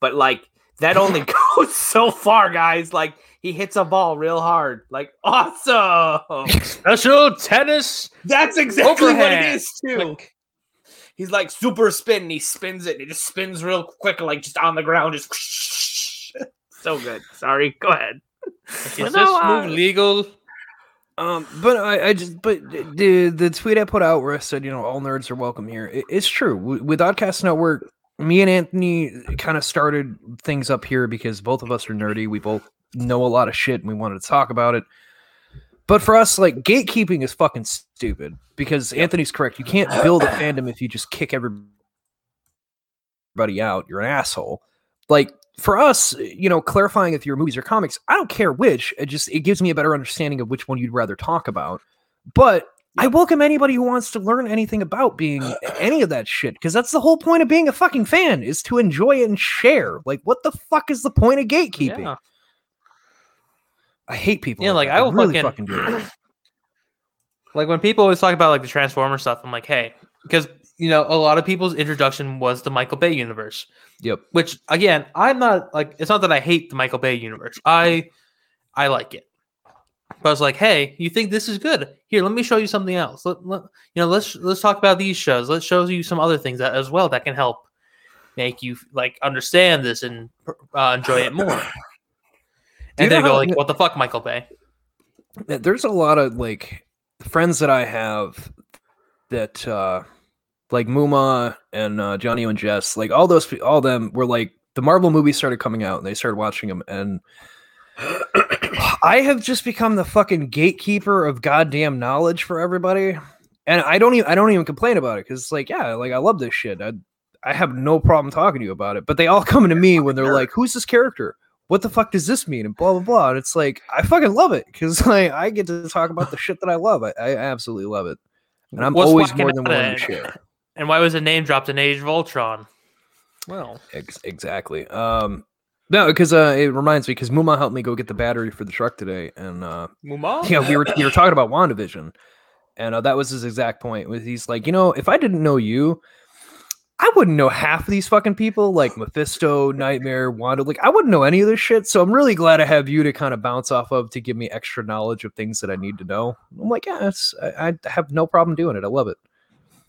but like that only goes so far, guys. Like he hits a ball real hard. Like awesome. Special tennis. That's exactly what it is, Overhand. is too. He's like super spin. And he spins it. And it just spins real quick, like just on the ground. Just so good. Sorry, go ahead. Is Well, this move uh, legal? Um, but I, I just but the the tweet I put out where I said you know all nerds are welcome here. It, it's true with Oddcast Network. Me and Anthony kind of started things up here because both of us are nerdy. We both know a lot of shit and we wanted to talk about it. But for us, like gatekeeping is fucking stupid because Anthony's correct. You can't build a fandom if you just kick everybody out. You're an asshole. Like for us, you know, clarifying if your movies or comics, I don't care which. It just it gives me a better understanding of which one you'd rather talk about. But I welcome anybody who wants to learn anything about being any of that shit because that's the whole point of being a fucking fan is to enjoy it and share. Like, what the fuck is the point of gatekeeping? Yeah. I hate people. Yeah, like, that. I will really fucking- do it. Like when people always talk about like the Transformer stuff, I'm like, hey, because you know a lot of people's introduction was the Michael Bay universe. Yep. Which again, I'm not like it's not that I hate the Michael Bay universe. I I like it. But I was like, hey, you think this is good? Here, let me show you something else. Let, let- you know, let's let's talk about these shows. Let's show you some other things that, as well that can help make you like understand this and uh, enjoy it more. And then go like, what the fuck, Michael Bay? There's a lot of like friends that I have that uh like Muma and uh, Johnny and Jess, like all those, all them were like the Marvel movies started coming out and they started watching them, and I have just become the fucking gatekeeper of goddamn knowledge for everybody, and I don't even I don't even complain about it because it's like yeah, like I love this shit. I I have no problem talking to you about it, but they all come to me when they're like, "Who's this character?" What the fuck does this mean? And blah blah blah. And it's like I fucking love it because like I get to talk about the shit that I love. I, I absolutely love it, and I'm What's always more than willing to share. And why was the name dropped in Age of Ultron? Well, Ex- exactly. Um, no, because uh, it reminds me because Muma helped me go get the battery for the truck today, and uh, Muma? yeah, we were we were talking about Wandavision, and uh, that was his exact point. Was he's like, you know, if I didn't know you, I wouldn't know half of these fucking people, like Mephisto, Nightmare, Wanda. Like, I wouldn't know any of this shit. So I'm really glad I have you to kind of bounce off of to give me extra knowledge of things that I need to know. I'm like, yeah, it's, I, I have no problem doing it. I love it.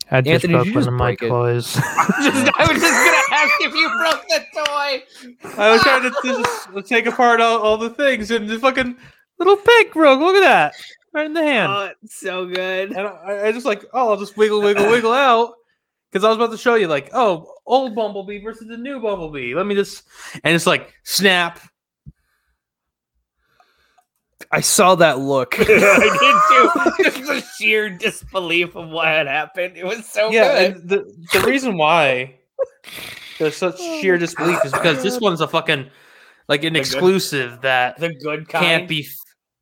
I just Anthony, did broke you one just of my break it? toys. I was just gonna ask if you broke the toy. I was trying to just take apart all, all the things, and the fucking little pig broke. Look at that, right in the hand. Oh, it's so good. and I, I just like, oh, I'll just wiggle, wiggle, wiggle out. Because I was about to show you, like, oh, old Bumblebee versus the new Bumblebee. Let me just, and it's like, snap. I saw that look. I did too. Just the sheer disbelief of what had happened. It was so yeah, good. and the the reason why there's such oh sheer disbelief is because this one's a fucking like an The good- exclusive that The good kind. can't be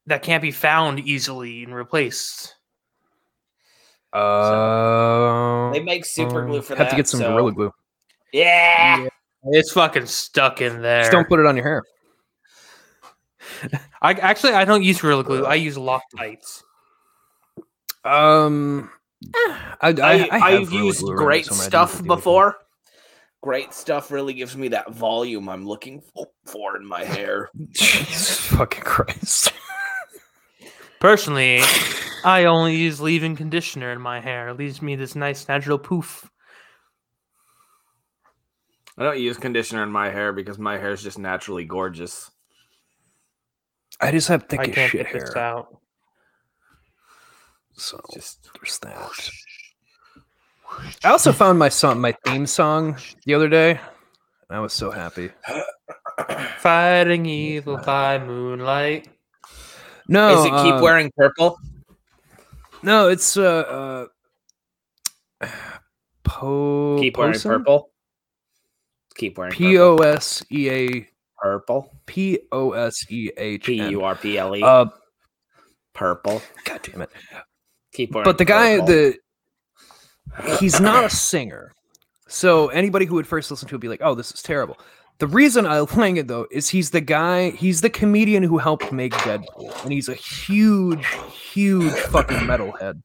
that can't be found easily and replaced. Uh, They make super glue for have that. to get some so- Gorilla Glue. Yeah. It's fucking stuck in there. Just don't put it on your hair. I actually I don't use Gorilla Glue. I use Loctites. Um, I, I, I, I, I, have have used great so I don't have to stuff deal with it. before. Great stuff really gives me that volume I'm looking for in my hair. Jesus fucking Christ. Personally, I only use leave-in conditioner in my hair. It leaves me this nice natural poof. I don't use conditioner in my hair because my hair is just naturally gorgeous. I just have thick I as can't shit get this hair. out. So Just there's that. I also found my song, my theme song, the other day. and I was so happy. Fighting evil by moonlight. No, Is it keep uh, wearing purple? No, it's uh, uh po Keep wearing Posehn? purple. Keep wearing P O S E A purple. P O S E H P. U R P L E. Uh, Purple. God damn it! Keep wearing. But the guy, purple. the he's not a singer, so anybody who would first listen to it would be like, "Oh, this is terrible." The reason I like it though is he's the guy, he's the comedian who helped make Deadpool, and he's a huge, huge fucking metalhead.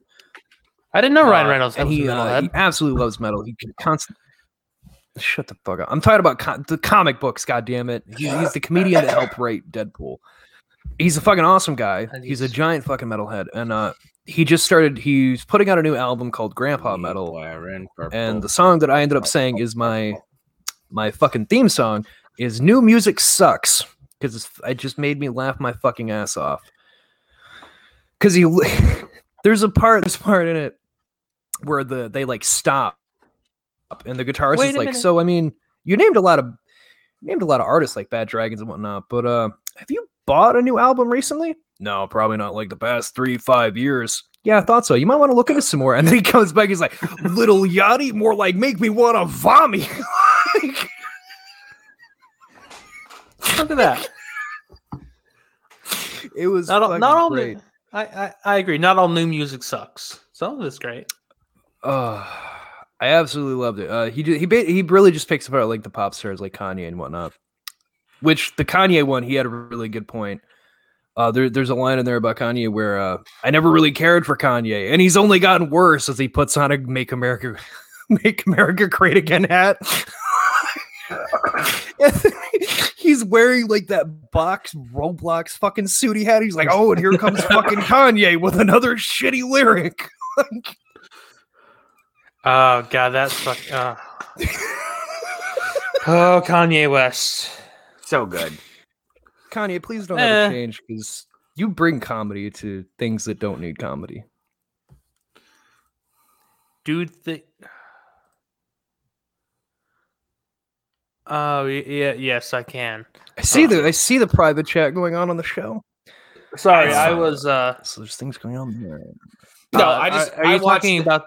I didn't know Ryan Uh, Reynolds and he, uh, metalhead. he absolutely loves metal. He can constantly shut the fuck up. I'm talking about the comic books. God damn it, he's, he's the comedian that helped write Deadpool. He's a fucking awesome guy. He's a giant fucking metalhead, and uh, he just started. He's putting out a new album called Grandpa Metal, and the song that I ended up saying is my my fucking theme song is "New Music Sucks" because it just made me laugh my fucking ass off. because he there's a part there's a part in it where the they like stop and the guitarist Wait is like minute. so i mean you named a lot of named a lot of artists like bad dragons and whatnot but uh have you bought a new album recently? No probably not like the past three five years. Yeah i thought so. You might want to look into some more. And then he comes back he's like Lil Yachty more like make me want to vomit Look at that. it was Not all, not all great. new, I, I I agree. Not all new music sucks. Some of it's great. Uh, I absolutely loved it. Uh, he did, he he really just picks apart like the pop stars like Kanye and whatnot. Which the Kanye one, he had a really good point. Uh, there, there's a line in there about Kanye where uh, I never really cared for Kanye, and he's only gotten worse as he puts on a "Make America, Make America Great Again" hat. And he's wearing like that box Roblox fucking suit he had. He's like, "Oh, and here comes fucking Kanye with another shitty lyric." Like, Oh god, that's fuck. Uh. oh, Kanye West. So good. Kanye, please don't Eh. ever change because you bring comedy to things that don't need comedy. Dude, the. Oh y- yeah, yes, I can. I see the I see the private chat going on on the show. Sorry, I I was. uh So there's things going on there. No, uh, I just Are, are I you talking it- about?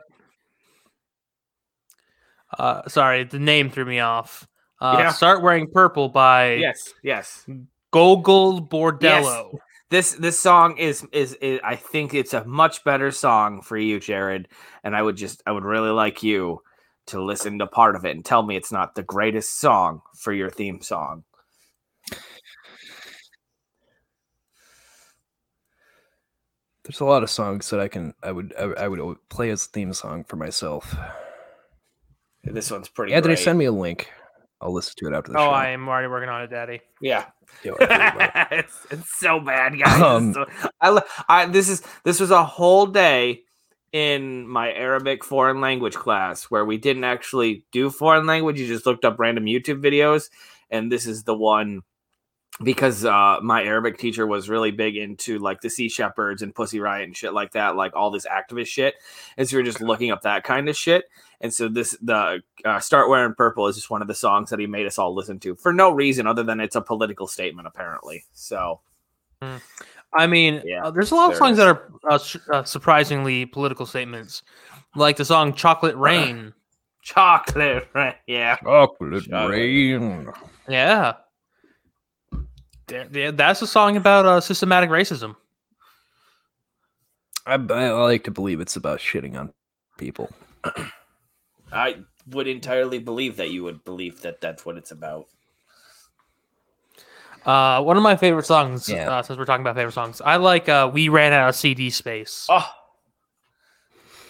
Uh, sorry, the name threw me off. Uh, Yeah. Start wearing purple by Yes, yes. Gogol Bordello. This this song is, is is I think it's a much better song for you, Jared. And I would just I would really like you to listen to part of it and tell me it's not the greatest song for your theme song. There's a lot of songs that I can I would I, I would play as a theme song for myself. This one's pretty. Anthony, great. send me a link. I'll listen to it after the show. Oh, show. I am already working on it, Daddy. Yeah, Yo, I feel about it. it's, it's so bad, guys. Um, So- I, I this is this was a whole day in my Arabic foreign language class where we didn't actually do foreign language. You just looked up random YouTube videos, and this is the one because uh, my Arabic teacher was really big into like the Sea Shepherds and Pussy Riot and shit like that, like all this activist shit. And so we are just looking up that kind of shit. And so this the uh, start wearing purple is just one of the songs that he made us all listen to for no reason other than it's a political statement apparently. So I mean, Yeah, uh, there's a lot of songs is. that are uh, s- uh, surprisingly political statements, like the song "Chocolate Rain." chocolate, right? Yeah. Chocolate Chocolate. rain. yeah, There- there- that's a song about uh, systematic racism. I, I like to believe it's about shitting on people. I would entirely believe that you would believe that that's what it's about. Uh, one of my favorite songs, Yeah. uh, since we're talking about favorite songs, I like uh, "We Ran Out of CD Space." Oh,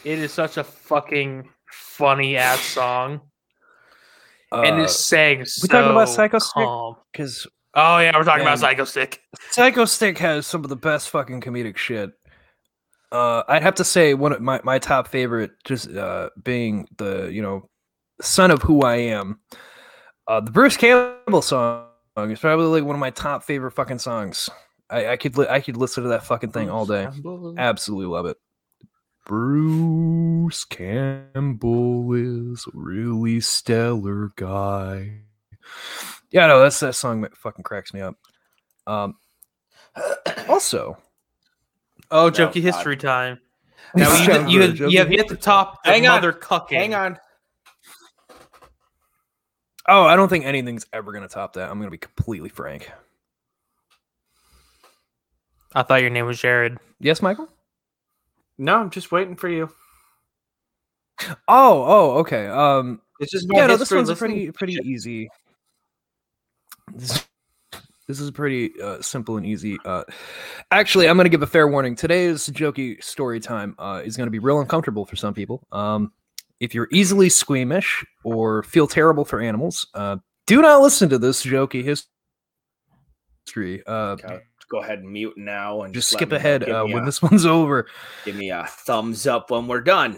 It is such a fucking funny ass song, and Uh, it's sang so we talking about Psychostick? because Oh yeah, we're talking about Psychostick. Psycho Stick has some of the best fucking comedic shit. Uh, I'd have to say one of my, my top favorite, just uh, being the you know, son of who I am. Uh, the Bruce Campbell song is probably like one of my top favorite fucking songs. I, I could li- I could listen to that fucking thing all day. Absolutely love it. Bruce Campbell is a really stellar guy. Yeah, no, that's that song that fucking cracks me up. Um, also, Oh, No, jokey God. history time. Now It's you, time you, have, jokey you have yet to top the Hang on, mother cucking. hang on. Oh, I don't think anything's ever gonna top that. I'm gonna be completely frank. I thought your name was Jared. Yes, Michael. No, I'm just waiting for you. Oh, oh, okay. Um, It's just yeah, no, this one's pretty pretty easy. This, this is pretty uh, simple and easy. Uh, actually, I'm gonna give a fair warning. Today's jokey story time uh, is gonna be real uncomfortable for some people. Um, if you're easily squeamish or feel terrible for animals, uh, do not listen to this jokey history. Uh, Okay, Go ahead and mute now and just let skip me ahead uh, when a- this one's over. Give me a thumbs up when we're done.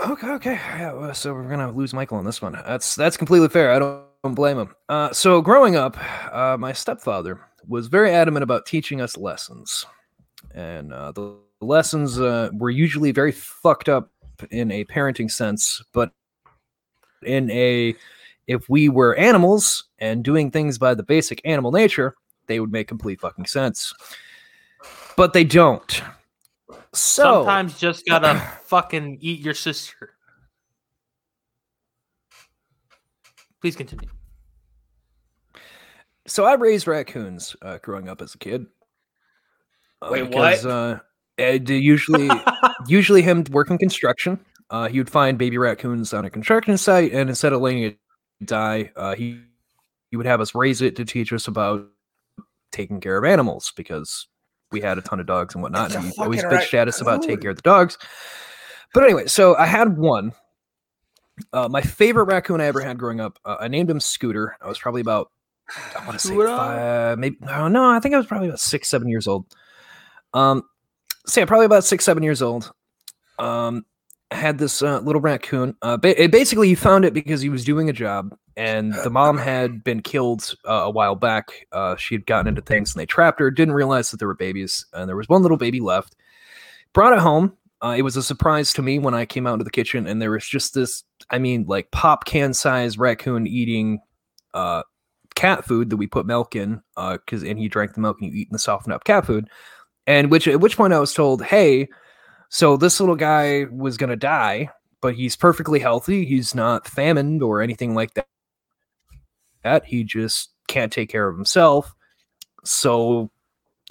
Okay, okay. Yeah, so we're gonna lose Michael on this one. That's that's completely fair. I don't, don't blame him. Uh, so growing up, uh, my stepfather was very adamant about teaching us lessons, and uh, the lessons uh, were usually very fucked up in a parenting sense, but in a if we were animals and doing things by the basic animal nature, they would make complete fucking sense. But they don't. So Sometimes just gotta fucking eat your sister. Please continue. so I raised raccoons uh, growing up as a kid. Uh, Wait, because, what? Uh, Ed usually, usually him working construction. Uh, he would find baby raccoons on a construction site, and instead of letting it die, uh, he he would have us raise it to teach us about taking care of animals because we had a ton of dogs and whatnot. And he always bitched at us about taking care of the dogs. But anyway, so I had one. Uh, my favorite raccoon I ever had growing up, uh, I named him Scooter. I was probably about, I want to say five, maybe, no, no, I think I was probably about six, seven years old. Um, yeah, probably about six, seven years old. Um, had this uh, little raccoon. Uh, ba- basically, he found it because he was doing a job, and the mom had been killed uh, a while back. Uh, she had gotten into things, and they trapped her. Didn't realize that there were babies, and there was one little baby left. Brought it home. Uh, it was a surprise to me when I came out into the kitchen, and there was just this. I mean, like pop can size raccoon eating uh, cat food that we put milk in, because and he drank the milk, and you eat the softened up cat food. And which at which point I was told, hey, so this little guy was gonna die, but he's perfectly healthy. He's not famined or anything like that. That he just can't take care of himself. So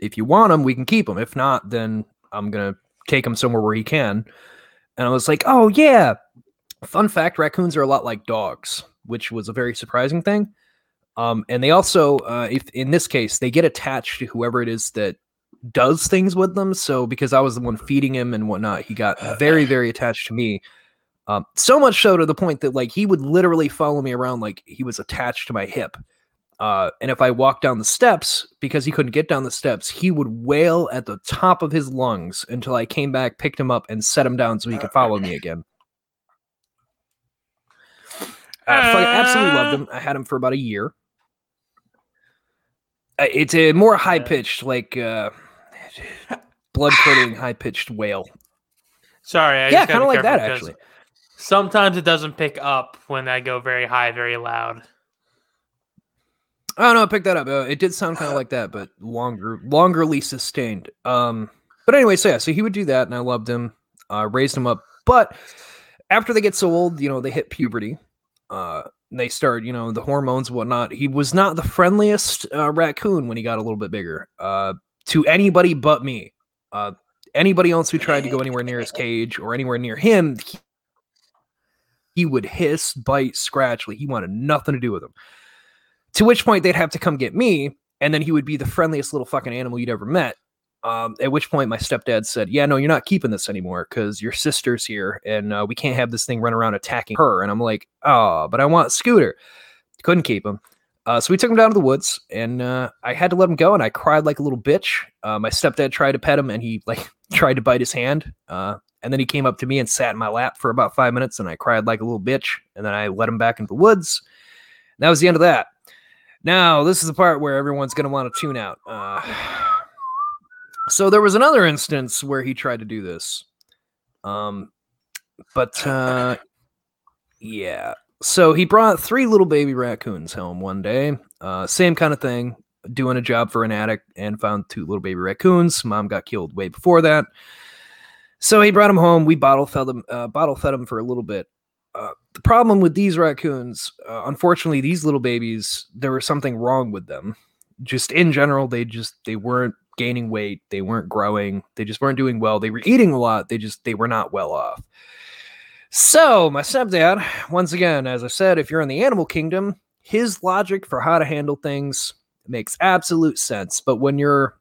if you want him, we can keep him. If not, then I'm gonna take him somewhere where he can. And I was like, oh yeah. Fun fact: raccoons are a lot like dogs, which was a very surprising thing. Um, and they also, uh, if in this case, they get attached to whoever it is that does things with them. So because I was the one feeding him and whatnot, he got very, very attached to me. Um, so much so to the point that like he would literally follow me around like he was attached to my hip. Uh, and if I walked down the steps, because he couldn't get down the steps, he would wail at the top of his lungs until I came back, picked him up, and set him down so he could follow me again. I absolutely loved him. I had him for about a year. Uh, It's a more high pitched, like uh, blood curdling, high pitched wail. Sorry, I yeah, just kind of like that actually. Sometimes it doesn't pick up when I go very high, very loud. Oh no, I picked that up. Uh, it did sound kind of like that, but longer, longerly sustained. Um, but anyway, so yeah, so he would do that, and I loved him. Uh, raised him up, but after they get so old, you know, they hit puberty. Uh, they start, you know, the hormones whatnot. He was not the friendliest uh, raccoon when he got a little bit bigger. Uh, to anybody but me. Uh, anybody else who tried to go anywhere near his cage or anywhere near him, he, he would hiss, bite, scratch. Like he wanted nothing to do with him. To which point they'd have to come get me, and then he would be the friendliest little fucking animal you'd ever met. Um, at which point my stepdad said, "Yeah, no, you're not keeping this anymore because your sister's here, and uh, we can't have this thing run around attacking her." And I'm like, "Oh, but I want Scooter." Couldn't keep him. Uh, so we took him down to the woods, and uh, I had to let him go, and I cried like a little bitch. Uh, my stepdad tried to pet him, and he like tried to bite his hand. Uh, and then he came up to me and sat in my lap for about five minutes, and I cried like a little bitch. And then I let him back into the woods. That was the end of that. Now this is the part where everyone's gonna want to tune out. Uh, so there was another instance where he tried to do this, um, but uh, yeah. So he brought three little baby raccoons home one day. Uh, same kind of thing, doing a job for an addict, and found two little baby raccoons. Mom got killed way before that. So he brought them home. We bottle fed them, uh, bottle fed them for a little bit. Uh, the problem with these raccoons, uh, unfortunately, these little babies, there was something wrong with them. Just in general, they just they weren't gaining weight, they weren't growing, they just weren't doing well. They were eating a lot, they just they were not well off. So my stepdad, once again, as I said, if you're in the animal kingdom, his logic for how to handle things makes absolute sense. But when you're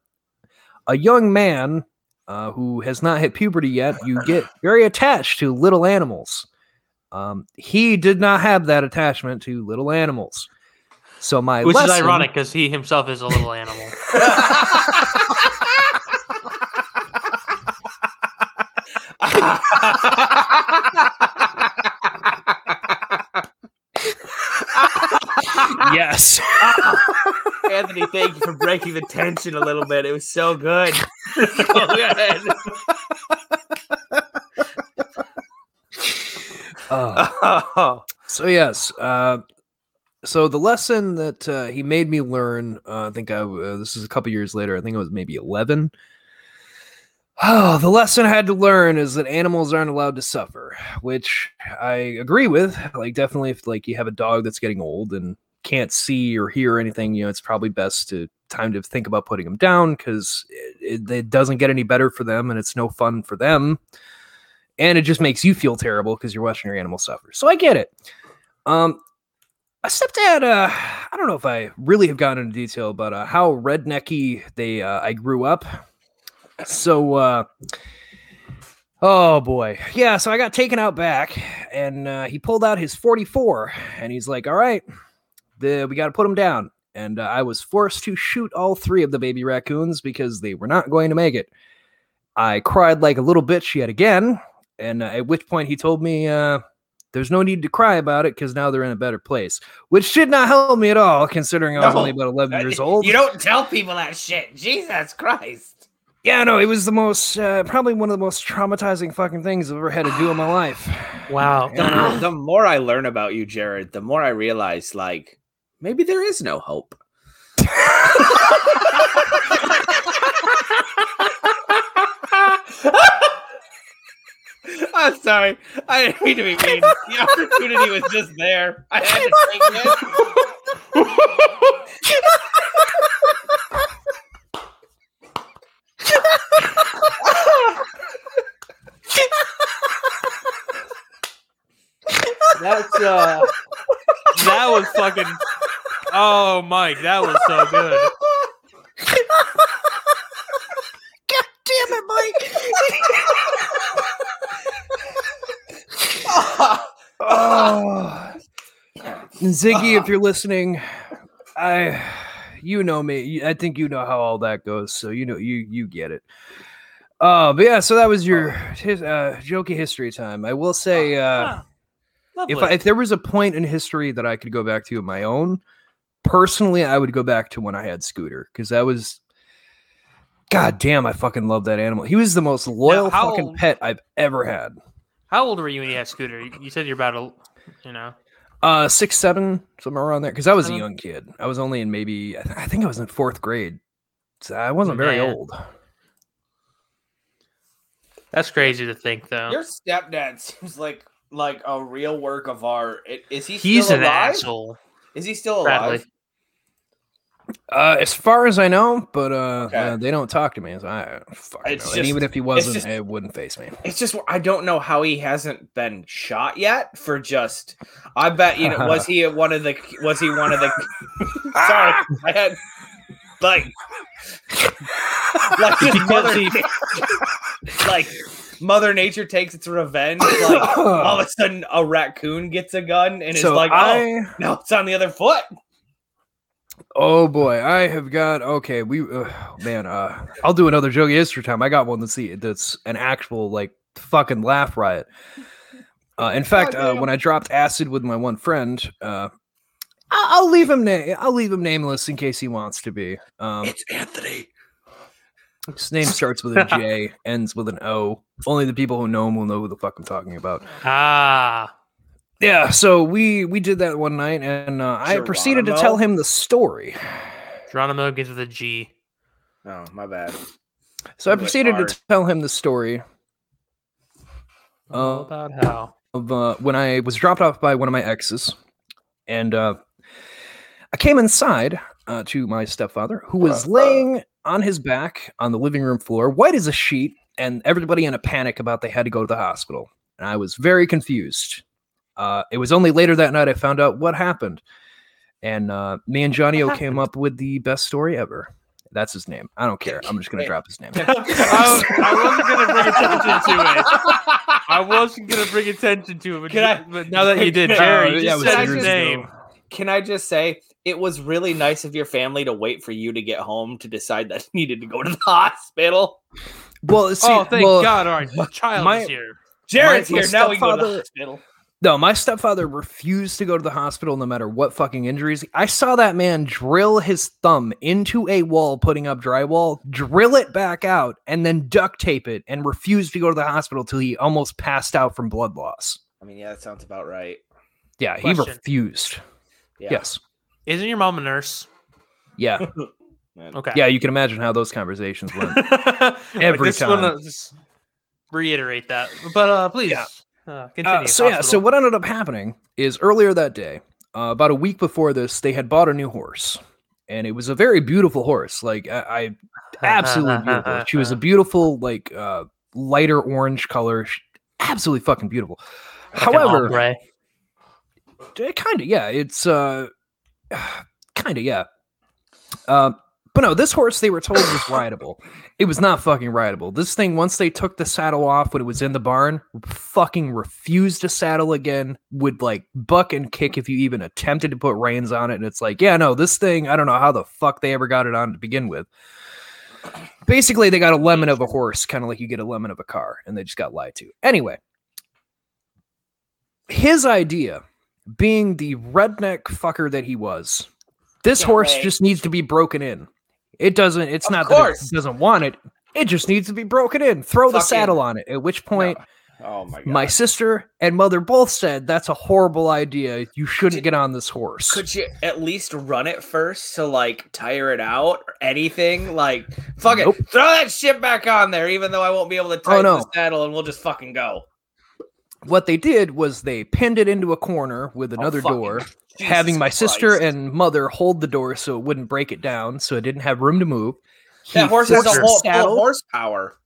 a young man uh, who has not hit puberty yet, you get very attached to little animals. Um, he did not have that attachment to little animals. So my Which lesson, is ironic because he himself is a little animal. yes. Anthony, Thank you for breaking the tension a little bit. It was so good. Go ahead. Uh, Oh, so yes, uh, so the lesson that uh, he made me learn, uh, I think I uh, this is a couple years later. I think it was maybe eleven. Oh, the lesson I had to learn is that animals aren't allowed to suffer, which I agree with. Like, definitely, if like you have a dog that's getting old and can't see or hear anything, you know, it's probably best to time to think about putting them down because it, it, it doesn't get any better for them and it's no fun for them, and it just makes you feel terrible because you're watching your animal suffer. So I get it. Um, a stepdad, uh, I don't know if I really have gone into detail about uh, how rednecky they uh, I grew up. So, uh, oh boy, yeah. So I got taken out back, and uh, he pulled out his 44, and he's like, "All right, the, we got to put him down." And uh, I was forced to shoot all three of the baby raccoons because they were not going to make it. I cried like a little bitch yet again, and uh, at which point he told me, uh, "There's no need to cry about it because now they're in a better place," which did not help me at all, considering I was No. only about 11 years old. You don't tell people that shit. Jesus Christ. Yeah, no, it was the most, uh, probably one of the most traumatizing fucking things I've ever had to do in my life. Wow. The, more- the more I learn about you, Jared, the more I realize, like, maybe there is no hope. I'm sorry. I didn't mean to be mean. The opportunity was just there. I had to take it. That's uh that was fucking Oh Mike, that was so good. God damn it, Mike! oh. Ziggy, if you're listening, I, you know me. I think you know how all that goes, so you know you you get it. Uh, but yeah, so that was your his, uh, jokey history time. I will say, uh, if I, if there was a point in history that I could go back to of my own, personally, I would go back to when I had Scooter because that was, god damn, I fucking love that animal. He was the most loyal how fucking old- pet I've ever had. How old were you when you had Scooter? You, you said you're about a you know. Uh, six, seven, somewhere around there. Because I was a young kid. I was only in maybe, I, th- I think I was in fourth grade. So I wasn't very old. That's crazy to think though. Your stepdad seems like like a real work of art. Is he He's still an alive? asshole. Is he still Bradley. alive? Uh, as far as I know, but uh, Okay. uh, they don't talk to me. So I fucking know. just- and even if he wasn't, just- it wouldn't face me. It's just I don't know how he hasn't been shot yet for just I bet you know was he one of the was he one of the sorry I had like like just mother, like mother nature takes its revenge like all of a sudden a raccoon gets a gun and so it's like oh I, no it's on the other foot oh boy, I have got okay. We uh, man, uh, I'll do another jokey history time. I got one that's the that's an actual like fucking laugh riot. Uh, in fact, uh, when I dropped acid with my one friend, uh, I- I'll leave him na- I'll leave him nameless in case he wants to be. Um, it's Anthony his name starts with a J, ends with an O. Only the people who know him will know who the fuck I'm talking about. Ah. Yeah, so we we did that one night, and uh, I proceeded to Geronimo? tell him the story. Geronimo begins with a G. oh my bad So I English proceeded hard. to tell him the story All Uh, about how. of uh, when I was dropped off by one of my exes, and uh, I came inside uh, to my stepfather, who was laying on his back on the living room floor, white as a sheet, and everybody in a panic about they had to go to the hospital. And I was very confused. Uh, it was only later that night I found out what happened, and uh, me and Johnny O came up with the best story ever. That's his name. I don't care. I'm just gonna drop his name. I, I wasn't gonna bring attention to it. I wasn't gonna bring attention to it, but, Can I- but now that you did, No, Jerry, you yeah, just it was said years his ago. Name. Can I just say it was really nice of your family to wait for you to get home to decide that you needed to go to the hospital? Well, see, oh, thank well, God! All right, my child my- is here. Jared's my here now. We go to the hospital. No, my stepfather refused to go to the hospital no matter what fucking injuries. I saw that man drill his thumb into a wall putting up drywall, drill it back out, and then duct tape it and refused to go to the hospital till he almost passed out from blood loss. I mean, yeah, that sounds about right. Yeah, he refused. Yeah. Yes. Isn't your mom a nurse? Yeah. Okay. Yeah, you can imagine how those conversations went. Every just wanna time. just reiterate that. But uh please Yeah. uh, continue. Uh, so yeah, so what ended up happening is earlier that day, uh, about a week before this, they had bought a new horse, and it was a very beautiful horse. Like I, I absolutely beautiful. She was a beautiful, like uh, lighter orange color, Sh- absolutely fucking beautiful. Like an However, ombre. Kind of yeah, it's uh, kind of yeah. Uh, but no, this horse they were told was rideable. It was not fucking rideable. This thing, once they took the saddle off when it was in the barn, fucking refused to saddle again. Would like buck and kick if you even attempted to put reins on it. And it's like, yeah, no, this thing, I don't know how the fuck they ever got it on to begin with. Basically, they got a lemon of a horse, kind of like you get a lemon of a car, and they just got lied to. Anyway, his idea, being the redneck fucker that he was, this Yeah, horse right. just needs to be broken in. It doesn't. It's Of not course. that it doesn't want it. It just needs to be broken in. Throw the Fucking- saddle on it. At which point, Oh my god. my sister and mother both said that's a horrible idea. You shouldn't get on this horse. Could you at least run it first to like tire it out or anything? Like, fuck Nope. it, throw that shit back on there, even though I won't be able to oh, tighten no. the saddle, and we'll just fucking go. What they did was they pinned it into a corner with another Oh, door, Jesus having my sister and mother hold the door so it wouldn't break it down, so it didn't have room to move. that He horse has forced a the whole horsepower.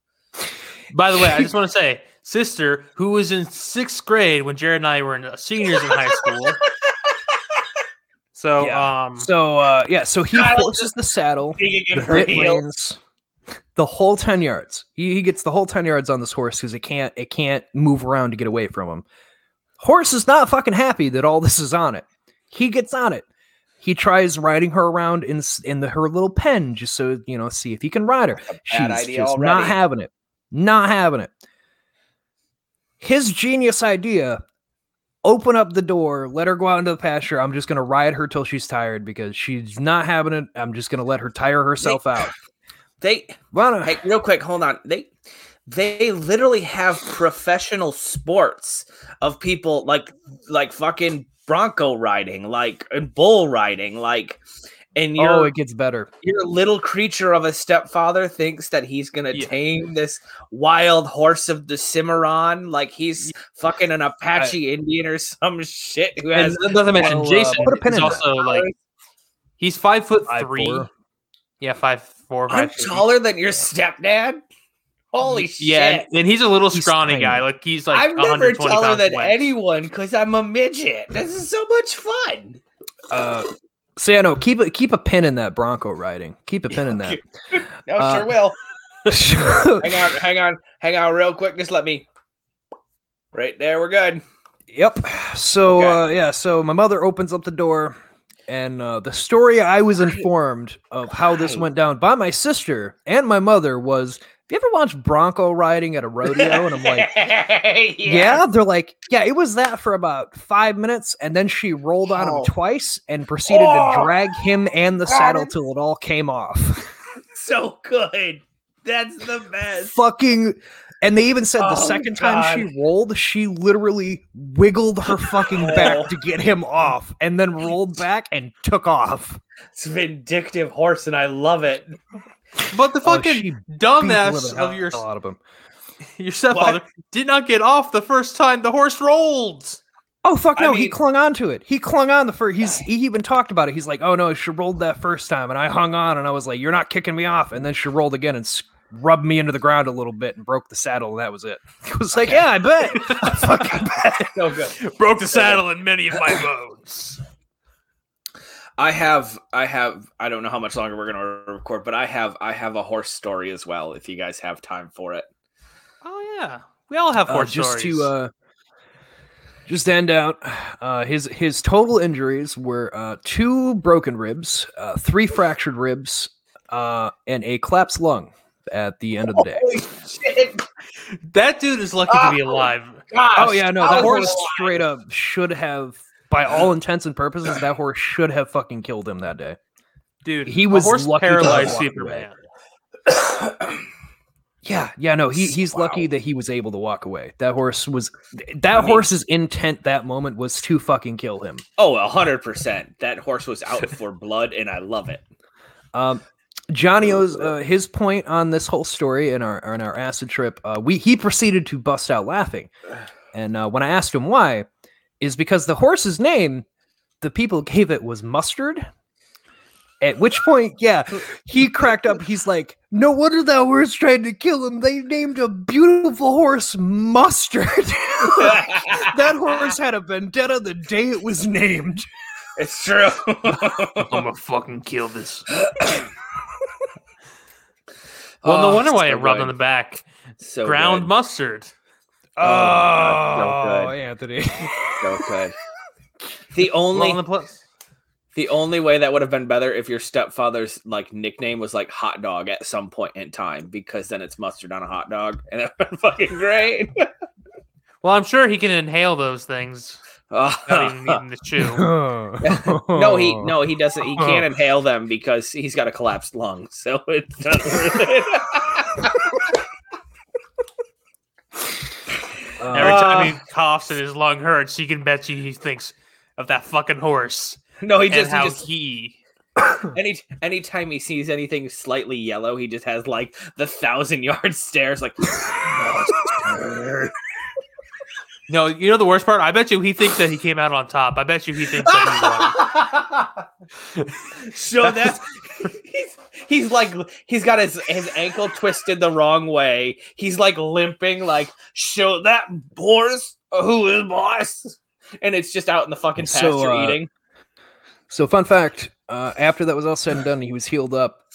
By the way, I just want to say, sister, who was in sixth grade when Jared and I were in, uh, seniors in high school. So, Yeah. um, So uh, yeah, so he Kyle forces the saddle, the her bit heels. The whole ten yards. He, he gets the whole ten yards on this horse because it can't it can't move around to get away from him. Horse is not fucking happy that all this is on it. He gets on it. He tries riding her around in in the, her little pen just so you know see if he can ride her. She's just not having it. Not having it. His genius idea open up the door, let her go out into the pasture. I'm just going to ride her till she's tired because she's not having it. I'm just going to let her tire herself out. They Why not? hey, real quick, hold on. They they literally have professional sports of people like like fucking bronco riding, like and bull riding, like and oh, your it gets better. your little creature of a stepfather thinks that he's gonna Yeah. tame this wild horse of the Cimarron, like he's fucking an Apache Indian or some shit who and has not to mention, I'll, uh, Jason put a pin is in that. also like he's five foot Five, three. four. Yeah, five four, I'm five. three. taller than your stepdad. Holy shit! Yeah, and, and he's a little He's scrawny tiny. guy. Like he's like I'm never taller than away. anyone because I'm a midget. This is so much fun. Uh, so yeah, no, keep a keep a pin in that Bronco riding. Keep a pin in that. No, Uh, sure will. sure. Hang on, hang on, hang on, real quick. Just let me. Right there, we're good. Yep. So Okay. uh, yeah, so my mother opens up the door, and uh, the story I was informed of how this went down by my sister and my mother was. Have you ever watched Bronco riding at a rodeo? And I'm like, yeah. They're like, yeah, it was that for about five minutes, and then she rolled on Oh. him twice and proceeded Oh. to drag him and the saddle till it all came off. so good. That's the best. fucking and they even said the Oh, second time she rolled she literally wiggled her fucking Oh. back to get him off and then rolled back and took off. It's a vindictive horse, and I love it. But the Oh, fucking she dumbass Beat of your hell out of him. your stepfather did not get off the first time the horse rolled. oh fuck I no he clung on to it. He clung on the first he's he even talked about it. He's like oh no she rolled that first time. And i hung on and i was like you're not kicking me off. And then she rolled again and s- rubbed me into the ground a little bit and broke the saddle and that was it it was like yeah i bet i fucking bet So good. Broke the saddle in many of my bones. I have, I have, I don't know how much longer we're gonna record, but I have, I have a horse story as well. If you guys have time for it. Oh yeah, we all have Uh, horse just stories. to uh just to end out uh his his total injuries were uh two broken ribs uh three fractured ribs uh and a collapsed lung at the end of the day shit! That dude is lucky to be alive. Gosh, Oh yeah, no, that was horse straight up should have, by all intents and purposes, that horse should have fucking killed him that day. Dude, He was horse lucky paralyzed walk. Superman. Yeah, yeah, no, he he's lucky that he was able to walk away. That horse was that I mean- horse's intent that moment was to fucking kill him. Oh, a hundred percent. That horse was out for blood, and I love it. Um, Johnny O's uh, his point on this whole story and our on our acid trip. Uh, we he proceeded to bust out laughing, and uh, when I asked him why, is because the horse's name, the people gave it was mustard. At which point, yeah, he cracked up. He's like, "No wonder that horse tried to kill him. They named a beautiful horse Mustard. that horse had a vendetta the day it was named." It's true. I'm gonna fucking kill this. Well, no Oh, wonder why so it rubbed good. on the back. So Ground good. mustard. Oh, my God, so oh, good. Anthony. So good. The only Well, on the plus. the only way that would have been better if your stepfather's like nickname was like hot dog at some point in time, because then it's mustard on a hot dog, and that would have been fucking great. Well, I'm sure he can inhale those things without even Oh. needing to chew. no, he no, he doesn't. He can't inhale them because he's got a collapsed lung. So it's not worth it. Every Uh, time he coughs and his lung hurts, you can bet you he thinks of that fucking horse no, he and just, he how just he. any anytime he sees anything slightly yellow, he just has like the thousand yard stares, like. No, you know the worst part. I bet you he thinks that he came out on top. I bet you he thinks that he won. so that's he's he's like he's got his his ankle twisted the wrong way. He's like limping, like show that horse who is boss, and it's just out in the fucking pasture So, uh, eating. So, fun fact: uh, after that was all said and done, he was healed up.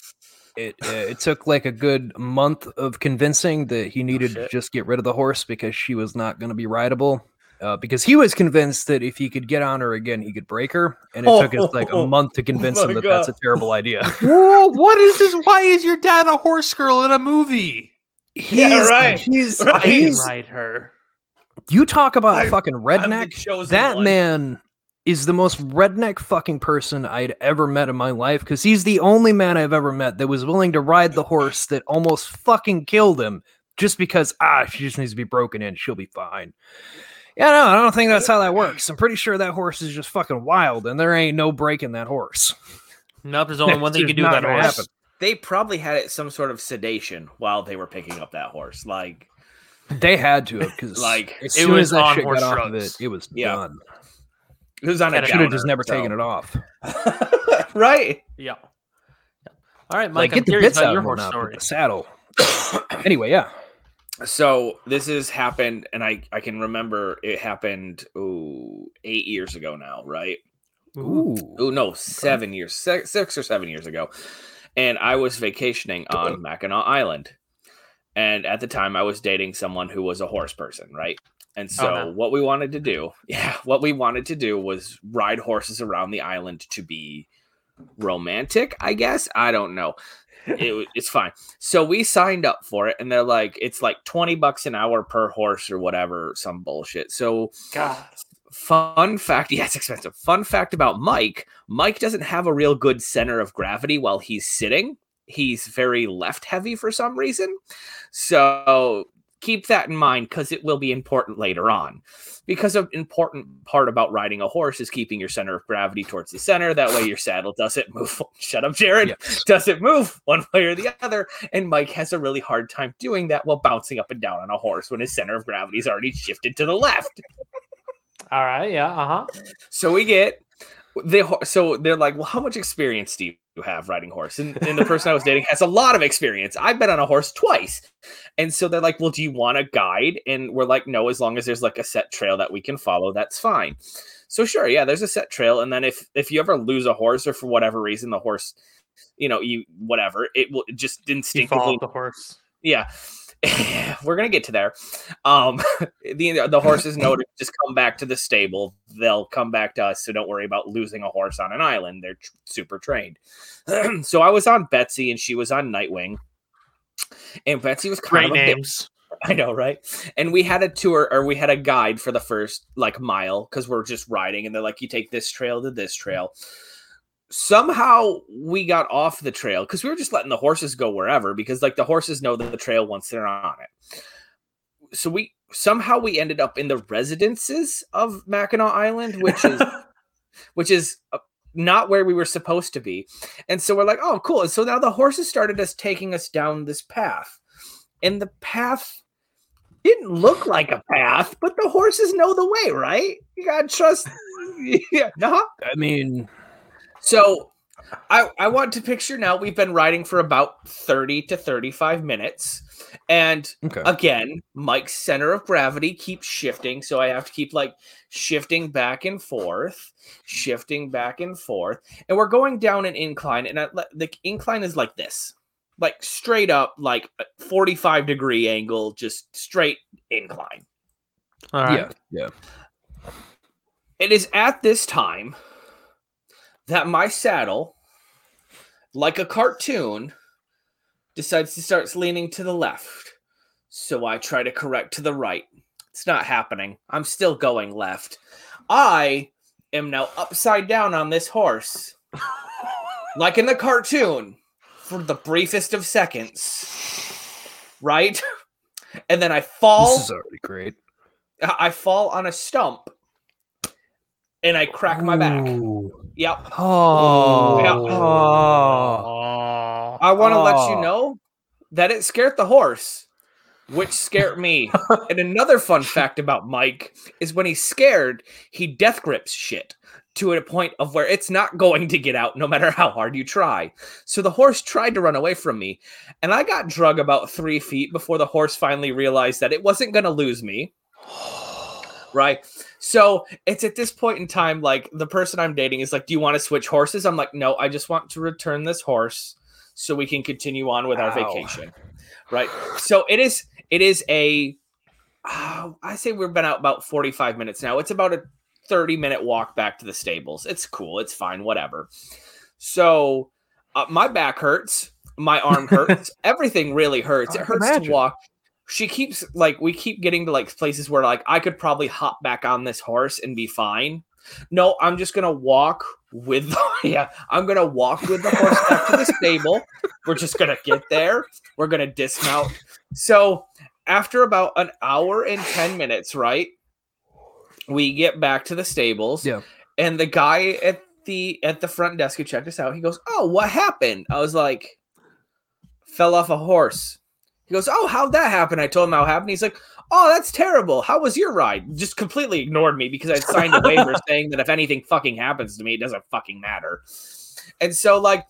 It uh, it took like a good month of convincing that he needed to just get rid of the horse because she was not going to be rideable. Uh, because he was convinced that if he could get on her again, he could break her, and it took us like a Oh, month to convince my him that that's a terrible idea. Whoa, what is this? Why is your dad a horse girl in a movie? He's, right, He's, right. I can he's ride her. you talk about I- fucking redneck. chosen That one. man is the most redneck fucking person I'd ever met in my life because he's the only man I've ever met that was willing to ride the horse that almost fucking killed him just because ah she just needs to be broken in she'll be fine. Yeah, no, I don't think that's how that works. I'm pretty sure that horse is just fucking wild, and there ain't no breaking that horse. Nope, there's only one thing you can do about not that horse. happen. They probably had it some sort of sedation while they were picking up that horse. Like They had to have because Like, like as it soon was as that on shit horse got off of it, it was Yeah. done. It was on a Kinda Should have just never so- taken it off. right. Yeah. All right, Like Mike. I'm get the bits about out your horse now, story. the saddle. anyway, yeah. So this has happened, and I I can remember it happened ooh, eight years ago now, right? Ooh. Oh no, seven years, six, six or seven years ago, and I was vacationing on Mackinac Island, and at the time I was dating someone who was a horse person, right? And oh, so no. what we wanted to do, yeah, what we wanted to do was ride horses around the island to be romantic, I guess. I don't know. It, it's fine. So we signed up for it, and they're like, it's like twenty bucks an hour per horse or whatever, some bullshit. So God. Fun fact, yeah, it's expensive. Fun fact about Mike Mike doesn't have a real good center of gravity while he's sitting. He's very left heavy for some reason. So keep that in mind because it will be important later on. Because an important part about riding a horse is keeping your center of gravity towards the center. That way your saddle doesn't move. Shut up, Jared. Yes. Doesn't move one way or the other. And Mike has a really hard time doing that while bouncing up and down on a horse when his center of gravity is already shifted to the left. All right. Yeah. Uh huh. So we get the so they're like, well, how much experience do you have riding horse? And, and the person I was dating has a lot of experience. I've been on a horse twice, and so they're like, well, do you want a guide? And we're like, no, as long as there's like a set trail that we can follow, that's fine. So sure, yeah, there's a set trail, and then if if you ever lose a horse or for whatever reason the horse, you know, you whatever, it will just You fall instinctively the horse. yeah we're gonna get to there um the the horses know to just come back to the stable they'll come back to us so don't worry about losing a horse on an island they're tr- super trained so i was on betsy and she was on nightwing and betsy was kind Great of names. I know, right? And we had a tour or we had a guide for the first like mile because we're just riding and they're like, you take this trail to this trail. Somehow we got off the trail because we were just letting the horses go wherever because like the horses know the trail once they're on it. So we somehow we ended up in the residences of Mackinac Island, which is which is uh, not where we were supposed to be. And so we're like, oh, cool. And so now the horses started us taking us down this path. And the path didn't look like a path, but the horses know the way, right? You gotta trust. yeah, no. I mean, So I I want to picture now we've been riding for about 30 to 35 minutes. And okay. again, Mike's center of gravity keeps shifting, so I have to keep like shifting back and forth, shifting back and forth, and we're going down an incline, and I, the incline is like this, like straight up, like forty-five degree angle, just straight incline. All right. Yeah. Yeah. It is at this time that my saddle, like a cartoon, decides to start leaning to the left. So I try to correct to the right. It's not happening. I'm still going left. I am now upside down on this horse, like in the cartoon, for the briefest of seconds. Right? And then I fall. This is already great. I fall on a stump and I crack my back. Ooh. Yep. Oh. Yeah. Oh. I want to let you Oh. know that it scared the horse, which scared me. and another fun fact about Mike is when he's scared, he death grips shit to a point of where it's not going to get out no matter how hard you try. So the horse tried to run away from me, and I got drug about three feet before the horse finally realized that it wasn't going to lose me. Right. So it's at this point in time, like the person I'm dating is like, Do you want to switch horses? I'm like, No, I just want to return this horse so we can continue on with our Ow. vacation. Right. So it is, it is a, uh, I say we've been out about 45 minutes now. It's about a 30 minute walk back to the stables. It's cool. It's fine. Whatever. So uh, my back hurts. My arm hurts. Everything really hurts. I It hurts to walk she keeps like we keep getting to like places where like I could probably hop back on this horse and be fine. No, I'm just gonna walk with yeah, I'm gonna walk with the horse back to the stable. We're just gonna get there. We're gonna dismount. So after about an hour and 10 minutes, right? We get back to the stables. Yeah. And the guy at the at the front desk who checked us out, he goes, Oh, what happened? I was like, fell off a horse. He goes, Oh, how'd that happen? I told him how it happened. He's like, Oh, that's terrible. How was your ride? Just completely ignored me because I'd signed a waiver saying that if anything fucking happens to me, it doesn't fucking matter. And so, like,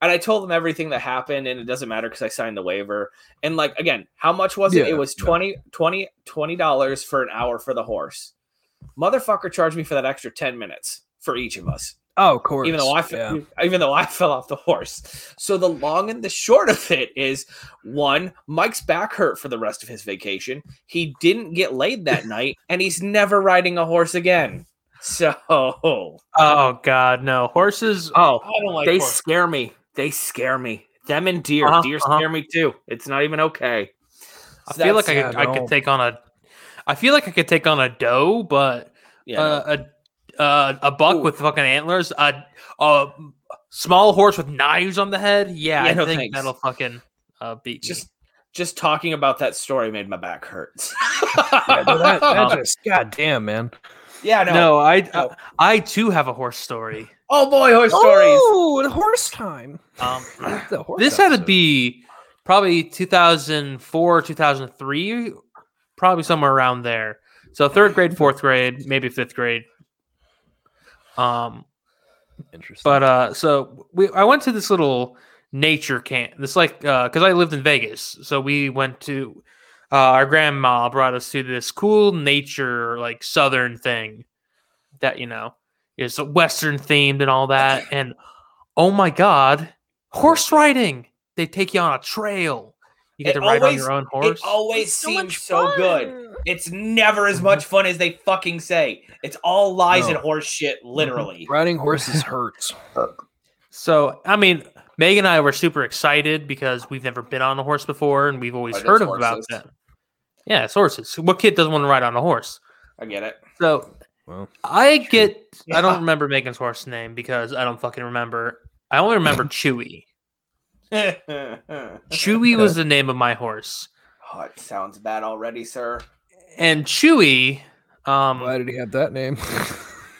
and I told him everything that happened, and it doesn't matter because I signed the waiver. And like, again, how much was it? Yeah, it was yeah. 20 20 20 dollars for an hour for the horse. Motherfucker charged me for that extra 10 minutes for each of us Oh, of course. even though I yeah. even though I fell off the horse. So the long and the short of it is one, Mike's back hurt for the rest of his vacation. He didn't get laid that night, and he's never riding a horse again. So oh, God, no horses. I Oh, don't like they horses. scare me. They scare me. Them and deer. Uh-huh, deer uh-huh. scare me too. It's not even okay. I feel like I could, I could take on a. I feel like I could take on a doe, but yeah, uh, uh, a buck Ooh. with fucking antlers, a a small horse with knives on the head. Yeah, Yeah, I no think thanks. that'll fucking uh, beat just me. just talking about that story made my back hurt. Yeah, no, that, that Um, just goddamn man. yeah, no. No, I No. I too have a horse story. Oh boy, horse stories. Oh, the horse time. Um, horse this had to be probably 2004 2003 probably somewhere around there so third grade fourth grade maybe fifth grade um interesting. but uh so we i went to this little nature camp this like uh because i lived in vegas. So we went to uh our grandma brought us to this cool nature like southern thing that you know is western themed and all that. And oh my god horse riding! They take you on a trail you get It to ride on always- your own It horse always seems so good. It's never as much fun as they fucking say. It's all lies and horse shit, mm-hmm. literally. riding horses hurts. Uh, so, I mean, Megan and I were super excited because we've never been on a horse before and we've always But heard about horses. that. Yeah, it's horses. What kid doesn't want to ride on a horse? I get it. So Well, I get. I don't remember Megan's horse name because I don't fucking remember. I only remember Chewy. Chewy was the name of my horse, Oh, it sounds bad already, sir. and Chewy. Um, why did he have that name?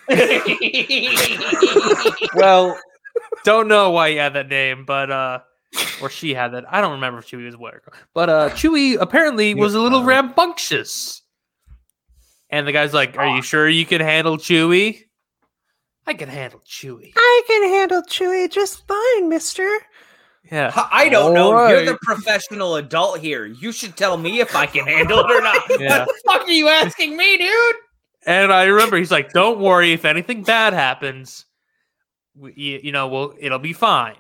well, don't know why he had that name, but uh, or she had that. I don't remember if Chewy was what, but uh, Chewy apparently was a little rambunctious. And the guy's like, "Are you sure you can handle Chewy?" I can handle Chewy. I can handle Chewy just fine, Mister. Yeah. I don't know. You're the professional adult here. You should tell me if I can handle it or not. Yeah. What the fuck are you asking me, dude? And I remember he's like, "Don't worry, if anything bad happens, we, you, you know, we'll it'll be fine."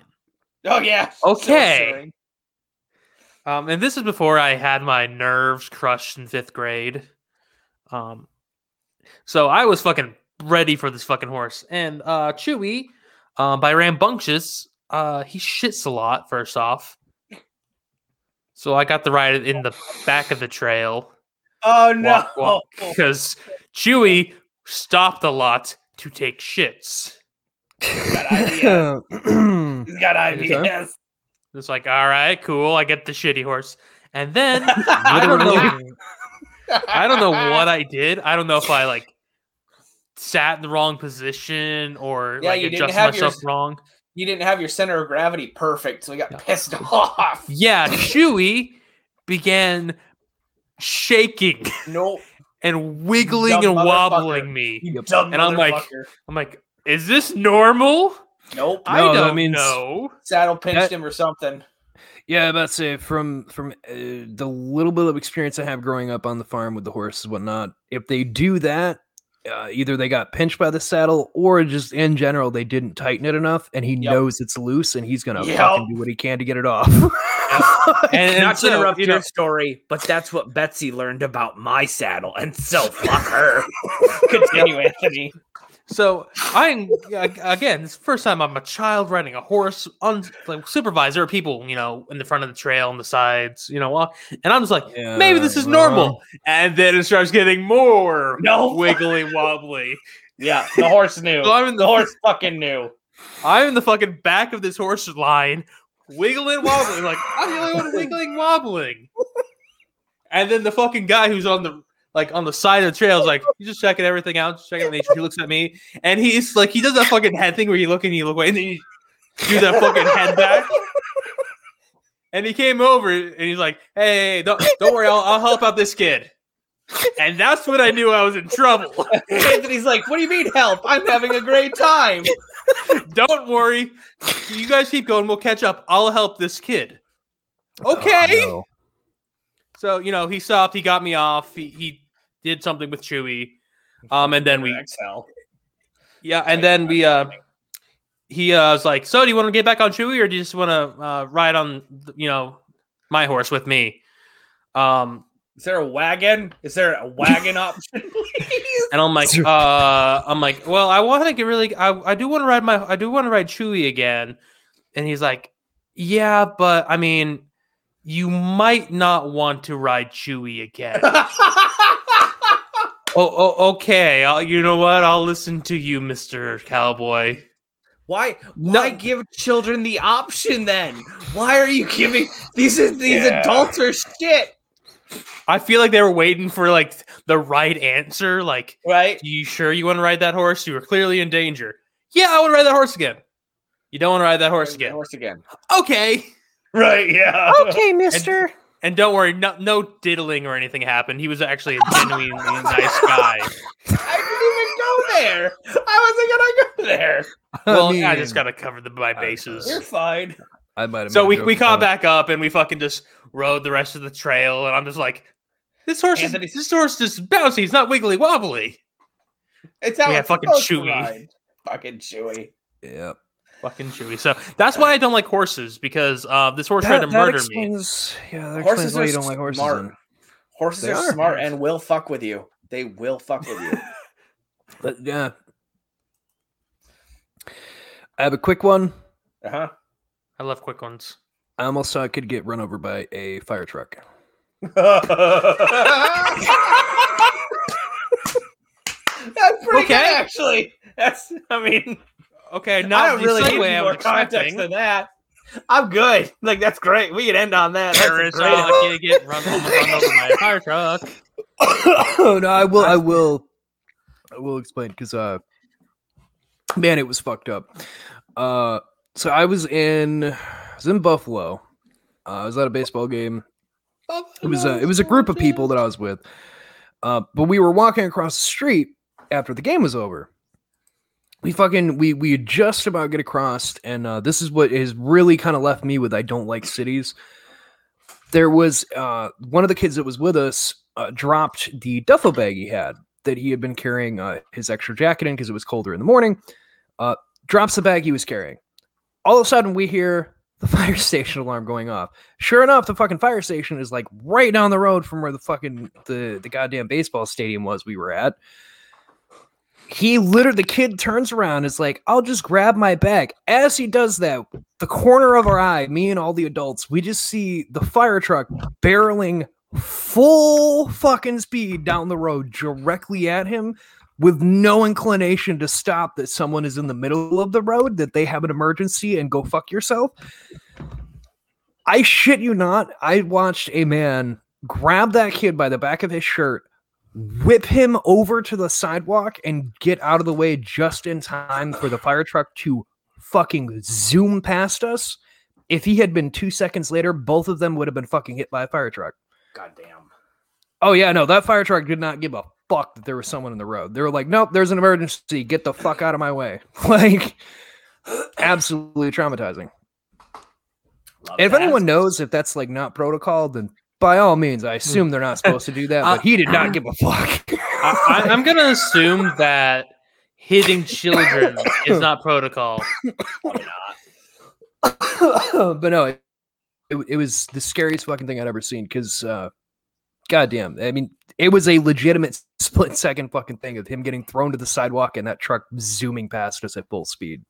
Oh yeah. Okay. silly. Um, and this is before I had my nerves crushed in fifth grade. Um, so I was fucking ready for this fucking horse. And uh, Chewy, um, by rambunctious, uh, he shits a lot. First off, so I got the ride in the back of the trail Oh no. because Chewy stopped a lot to take shits. Got ideas. He's got ideas. It's like, all right, cool. I get the shitty horse. And then I don't know. I don't know what I did. I don't know if I like sat in the wrong position or Yeah, like you didn't adjusted have your- myself wrong. You didn't have your center of gravity perfect, so he got pissed off. Yeah, Chewy began shaking Nope. and wiggling Dumb and wobbling me. And I'm like- I'm like, is this normal? Nope. I No, that don't means- know. Saddle pinched That- him or something. Yeah, about to say from from uh, the little bit of experience I have growing up on the farm with the horses and whatnot. If they do that, uh, either they got pinched by the saddle or just in general they didn't tighten it enough, and he Yep. knows it's loose, and he's gonna Yep. fucking do what he can to get it off. And, and Not to interrupt you your know, story, but that's what Betsy learned about my saddle, and so fuck her. Continue, Anthony. So I'm ag- again, it's the first time I'm a child riding a horse, un, like supervisor, people, you know, in the front of the trail, on the sides, you know, uh, and I'm just like, maybe this is Yeah, normal, and then it starts getting more No. wiggly wobbly. Yeah, the horse knew. So I'm in The the horse fucking knew. I'm in the fucking back of this horse line, wiggling, wobbling, like I'm the only one wiggling, wobbling. And then the fucking guy who's on the like on the side of the trail is like, he's just checking everything out, just checking nature. He looks at me, and he's like, he does that fucking head thing where you look and you look away, and then you do that fucking head back. And he came over and he's like, "Hey, don't don't worry, I'll, I'll help out this kid." And that's when I knew I was in trouble. Anthony's like, "What do you mean help? I'm having a great time." Don't worry. You guys keep going. We'll catch up. I'll help this kid. Oh, okay. Oh, So, you know, he stopped. He got me off. He, he did something with Chewy. Um, and then we, Exhale. yeah, and then we, uh, he uh, was like, So, do you want to get back on Chewy or do you just want to uh, ride on, you know, my horse with me? Um, Is there a wagon? Is there a wagon option? and I'm like, uh, I'm like, well, I want to get really, I, I do want to ride my, I do want to ride Chewy again. And he's like, yeah, but I mean, you might not want to ride Chewy again. oh, oh, okay. I'll, you know what? I'll listen to you, Mister Cowboy. Why? Why give children the option then? Why are you giving these? These Yeah. adults are shit, I feel like they were waiting for like the right answer. Like, right? you sure you want to ride that horse? You were clearly in danger. Yeah, I want to ride that horse again. You don't want to ride that horse again. Horse again. Okay. Right? Yeah. okay, Mister. And don't worry, no, no diddling or anything happened. He was actually a genuinely nice guy. I didn't even go there. I wasn't gonna go there. Well, I, mean, just gotta cover the, my bases. You're fine. I might have. So we, we caught back up and we fucking just rode the rest of the trail. And I'm just like, this horse, is, Anthony- this horse is bouncy. It's not wiggly wobbly. It's how Yeah, fucking chewy. Fucking chewy. Yep. Fucking chewy. So that's why I don't like horses because uh, this horse tried to murder me. Yeah, that Horses explains why are you don't like horses. smart. then. Horses They are, are. smart and will fuck with you. They will fuck with you. But yeah, I have a quick one. Uh huh. I love quick ones. I almost saw I could get run over by a fire truck. That's pretty Okay. good, actually. That's, I mean, Okay, I not don't the really segue need I more was context expecting. than that. I'm good. Like, that's great. We can end on that. That's a Paris, great. oh, I get run, run over by a fire truck. oh no, I will, I will, I will explain because uh, man, it was fucked up. Uh, so I was in, I was in Buffalo. Uh, I was at a baseball game. It was a, it was a group of people that I was with. Uh, but we were walking across the street after the game was over. We fucking we we just about get across, and uh, this is what has really kind of left me with I don't like cities. There was uh, one of the kids that was with us uh, dropped the duffel bag he had that he had been carrying uh, his extra jacket in because it was colder in the morning. Uh, drops the bag he was carrying. All of a sudden, we hear the fire station alarm going off. Sure enough, the fucking fire station is like right down the road from where the fucking the the goddamn baseball stadium was we were at. He literally, the kid turns around, is like, "I'll just grab my bag." As he does that, the corner of our eye, me and all the adults, we just see the fire truck barreling full fucking speed down the road directly at him with no inclination to stop that someone is in the middle of the road, that they have an emergency and go fuck yourself. I shit you not. I watched a man grab that kid by the back of his shirt, whip him over to the sidewalk, and get out of the way just in time for the fire truck to fucking zoom past us. If he had been two seconds later, both of them would have been fucking hit by a fire truck. Goddamn. Oh yeah, no, that fire truck did not give a fuck that there was someone in the road. They were like, "Nope, there's an emergency. Get the fuck out of my way." Like, absolutely traumatizing. Love if that. anyone knows if that's like not protocol, then by all means, I assume they're not supposed to do that. But he did not give a fuck. I, I, I'm gonna assume that hitting children is not protocol. Not. but no, it, it, it was the scariest fucking thing I'd ever seen. Because, uh, goddamn, I mean, it was a legitimate split second fucking thing of him getting thrown to the sidewalk and that truck zooming past us at full speed.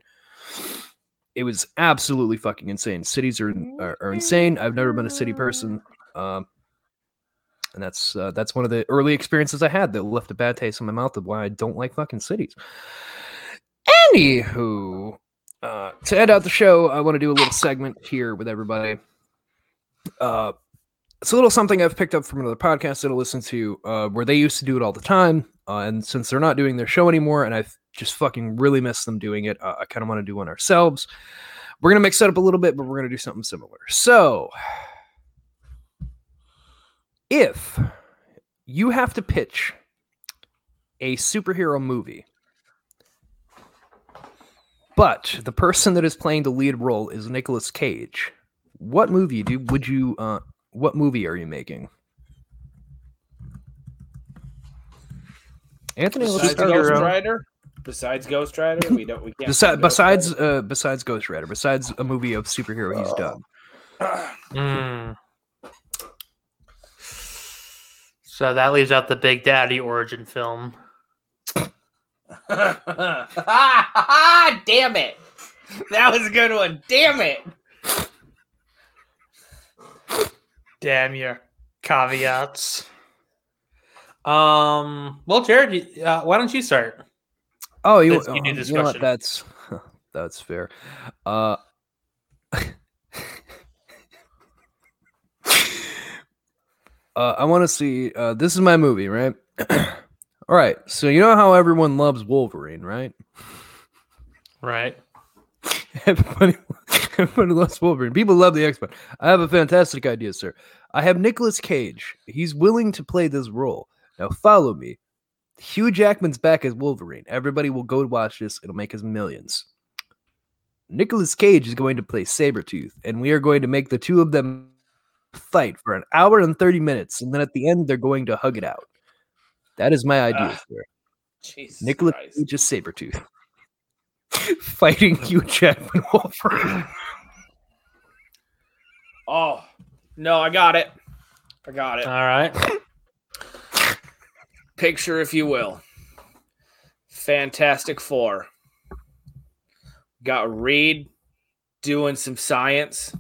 It was absolutely fucking insane. Cities are are, are insane. I've never been a city person, um, and that's uh, that's one of the early experiences I had that left a bad taste in my mouth of why I don't like fucking cities. Anywho, uh, to end out the show, I want to do a little segment here with everybody. Uh, it's a little something I've picked up from another podcast that I listen to, uh, where they used to do it all the time, uh, and since they're not doing their show anymore, and I've just fucking really miss them doing it, uh, I kind of want to do one ourselves. We're gonna mix it up a little bit, but we're gonna do something similar. So, if you have to pitch a superhero movie but the person that is playing the lead role is Nicolas Cage. What movie do would you uh what movie are you making? Anthony, let's Besides start Ghost. Rider, besides Ghost Rider, we don't. We can't. Besi- do Ghost besides uh besides Ghost Rider, besides a movie of superhero he's done. Mm. So that leaves out the Big Daddy origin film. Rider. Damn it! That was a good one. Damn it! Damn your caveats. Um. Well, Jared, uh, why don't you start? Oh, you, That's uh, union you know what? That's that's fair. Uh, uh, I want to see. Uh, this is my movie, right? All right. So you know how everyone loves Wolverine, right? Right. Everybody, everybody loves Wolverine. People love the X Men. I have a fantastic idea, sir. I have Nicolas Cage. He's willing to play this role. Now follow me. Hugh Jackman's back as Wolverine. Everybody will go watch this. It'll make us millions. Nicolas Cage is going to play Sabretooth, and we are going to make the two of them fight for an hour and 30 minutes, and then at the end, they're going to hug it out. That is my idea, Ah, sir. Jesus Nicolas Christ. Cage is Sabretooth. Fighting Hugh Jackman Wolverine. Oh no, I got it. I got it. All right. Picture, if you will. Fantastic Four. Got Reed doing some science,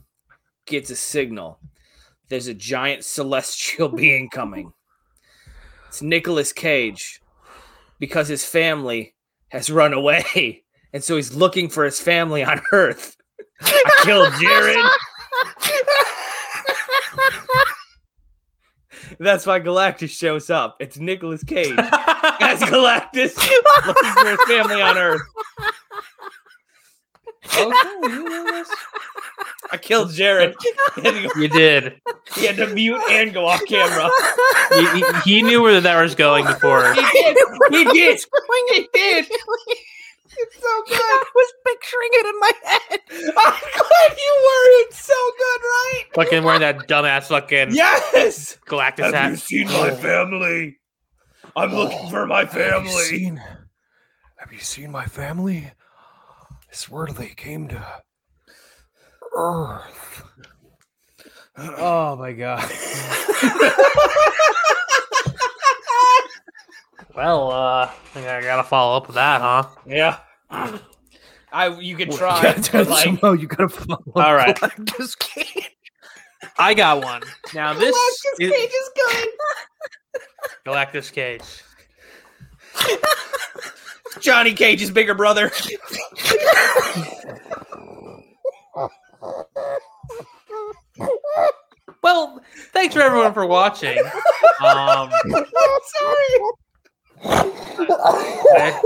gets a signal. There's a giant celestial being coming. It's Nicolas Cage because his family has run away. And so he's looking for his family on Earth. I killed Jared. That's why Galactus shows up. It's Nicolas Cage as Galactus looking for his family on Earth. I killed Jared. He had, to go- You did. he had to mute and go off camera. He, he, he knew where that was going before. He did. He did. He did. It's so good. I was picturing it in my head. I'm glad you were. It's so good, right? Fucking wearing that dumbass fucking Yes. Galactus hat. Have you seen my oh. family? I'm looking for my Have you seen? Have you seen my family? I swear they came to Earth. Oh my god. Well, uh, I think I gotta follow up with that, huh? Yeah. I you could try. Yeah, but, like, somehow you gotta follow. up. All right. Galactus Cage. I got one. Now this is Cage is good. Galactus Cage. Johnny Cage's bigger brother. Well, thanks for everyone for watching. Um, Sorry. okay.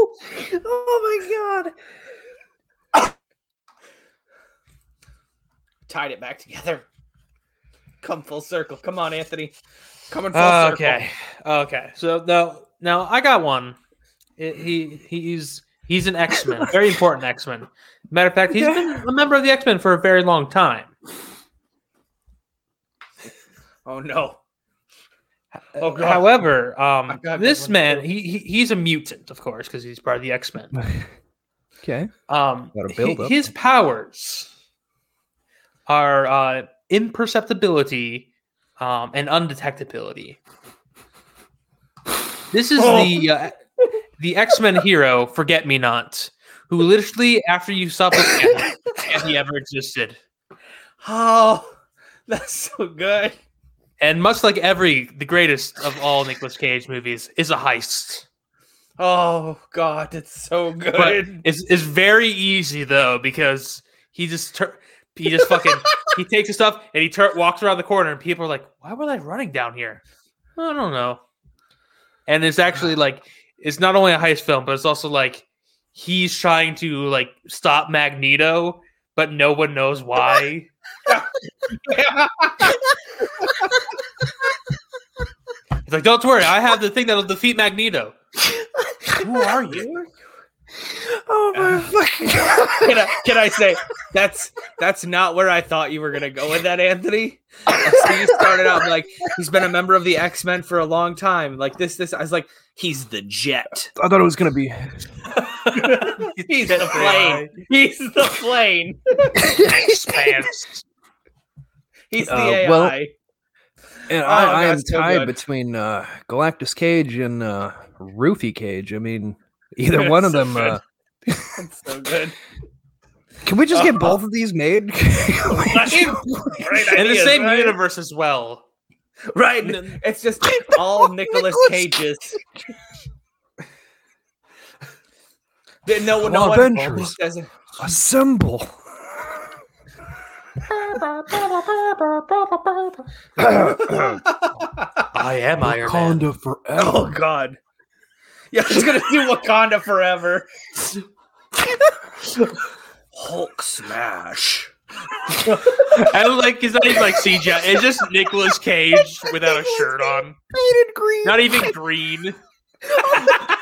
Oh my god. Tied it back together. Come full circle. Come on, Anthony. Come in full circle. okay, okay. So now, now I got one. It- he he's he's an X Men, very important X Men. Matter of fact, he's been a member of the X Men for a very long time. Oh no. Oh god. However, um, this man, he, he, he's a mutant, of course, because he's part of the X Men. Okay. Um, build up. his powers are uh, imperceptibility um, and undetectability. This is Oh. the uh, the X Men hero, Forget Me Not, who literally, after you at and he ever existed. Oh, that's so good. And much like every the greatest of all Nicolas Cage movies is a heist. Oh god, it's so good. But it's it's very easy though because he just tur- he just fucking he takes his stuff and he tur- walks around the corner and people are like, why were they running down here? I don't know. And it's actually ah. like it's not only a heist film, but it's also like he's trying to like stop Magneto, but no one knows why. He's like, don't worry, I have the thing that'll defeat Magneto. Who are you? Oh my fucking god. can, I, can I say that's that's not where I thought you were gonna go with that, Anthony? So you started out like he's been a member of the X Men for a long time. Like this, this. I was like, he's the jet. I thought it was gonna be He's the plane. He's the plane. He's the Uh, AI. well, and Oh, I, I am so tied good. between uh, Galactus Cage and uh, Roofy Cage. I mean, either That's one of so them. good. Uh, That's so good. can we just get Oh. both of these made? Great In the same right? universe as well. Right. It's just all Nicolas Cages. Then no, no on, one Avengers. doesn't. Assemble. I am Iron Man. Wakanda forever. Oh God. Yeah, he's gonna do Wakanda forever. Hulk smash. And like, it's not even like CGI. It's just Nicolas Cage without a shirt on. Painted green. Not even green.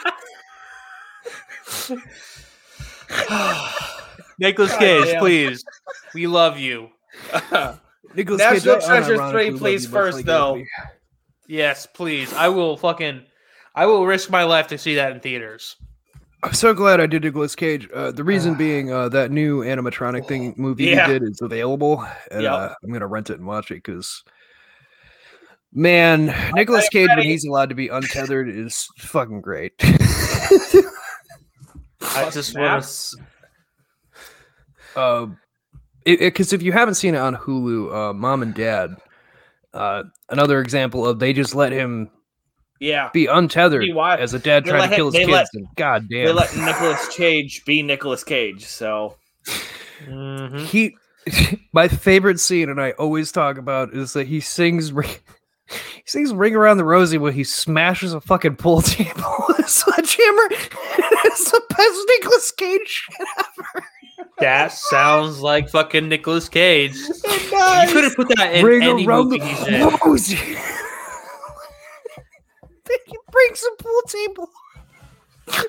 Nicolas God Cage, damn. please. We love you. Nicolas National Cage, I Treasure unironically 3, please, first, like though. Anthony. Yes, please. I will fucking. I will risk my life to see that in theaters. I'm so glad I did Nicolas Cage. Uh, the reason being uh, that new animatronic thing movie Yeah. he did is available, and Yep. uh, I'm gonna rent it and watch it because, man, Nicolas I'm Cage when he's allowed to be untethered is fucking great. I just want to. uh, because if you haven't seen it on Hulu, uh, Mom and Dad, Uh, another example of they just let him Yeah. be untethered Be as a dad They trying let to kill his kids. let- and God damn, They let Nicolas Cage be Nicolas Cage. So Mhm. he. My favorite scene, and I always talk about, is that he sings. Ring, he sings "Ring Around the Rosie" when he smashes a fucking pool table with a sledgehammer. it's the best Nicolas Cage shit ever. That sounds like fucking Nicolas Cage. It You could have put that in Ring any around movie the he's in. Rosie. he breaks a pool table.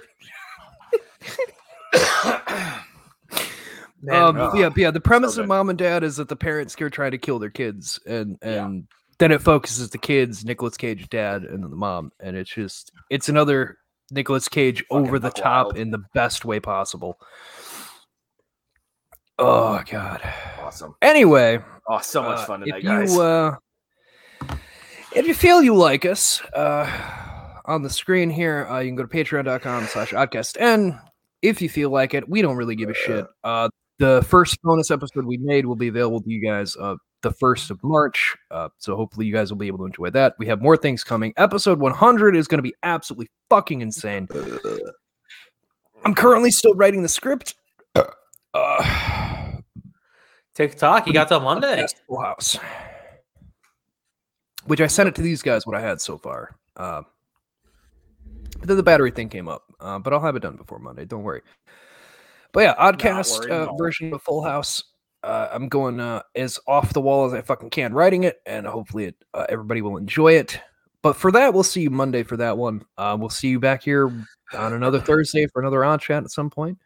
Man, um, oh, yeah, yeah. The premise so of. Mom and Dad is that the parents are trying to kill their kids, and and then it focuses the kids, Nicolas Cage, dad, and then the mom, and it's just it's another Nicolas Cage Fucking over the top wild. in the best way possible. Oh god. awesome. Anyway, Oh, so much uh, fun if tonight, guys. you uh, if you feel you like us, uh, on the screen here, uh, you can go to patreon.com slash oddcast. And if you feel like it, we don't really give a shit. Uh, the first bonus episode we made will be available to you guys uh, the 1st of March. Uh, so hopefully you guys will be able to enjoy that. We have more things coming. Episode 100 is going to be absolutely fucking insane. I'm currently still writing the script. Uh, TikTok, you got till Monday. House. Which I sent it to these guys what I had so far. Uh, but then the battery thing came up. Uh, but I'll have it done before Monday. Don't worry. But yeah, Oddcast uh, version of Full House. Uh, I'm going uh, as off the wall as I fucking can writing it, and hopefully it, uh, everybody will enjoy it. But for that, we'll see you Monday for that one. Uh, we'll see you back here on another Thursday for another on chat at some point.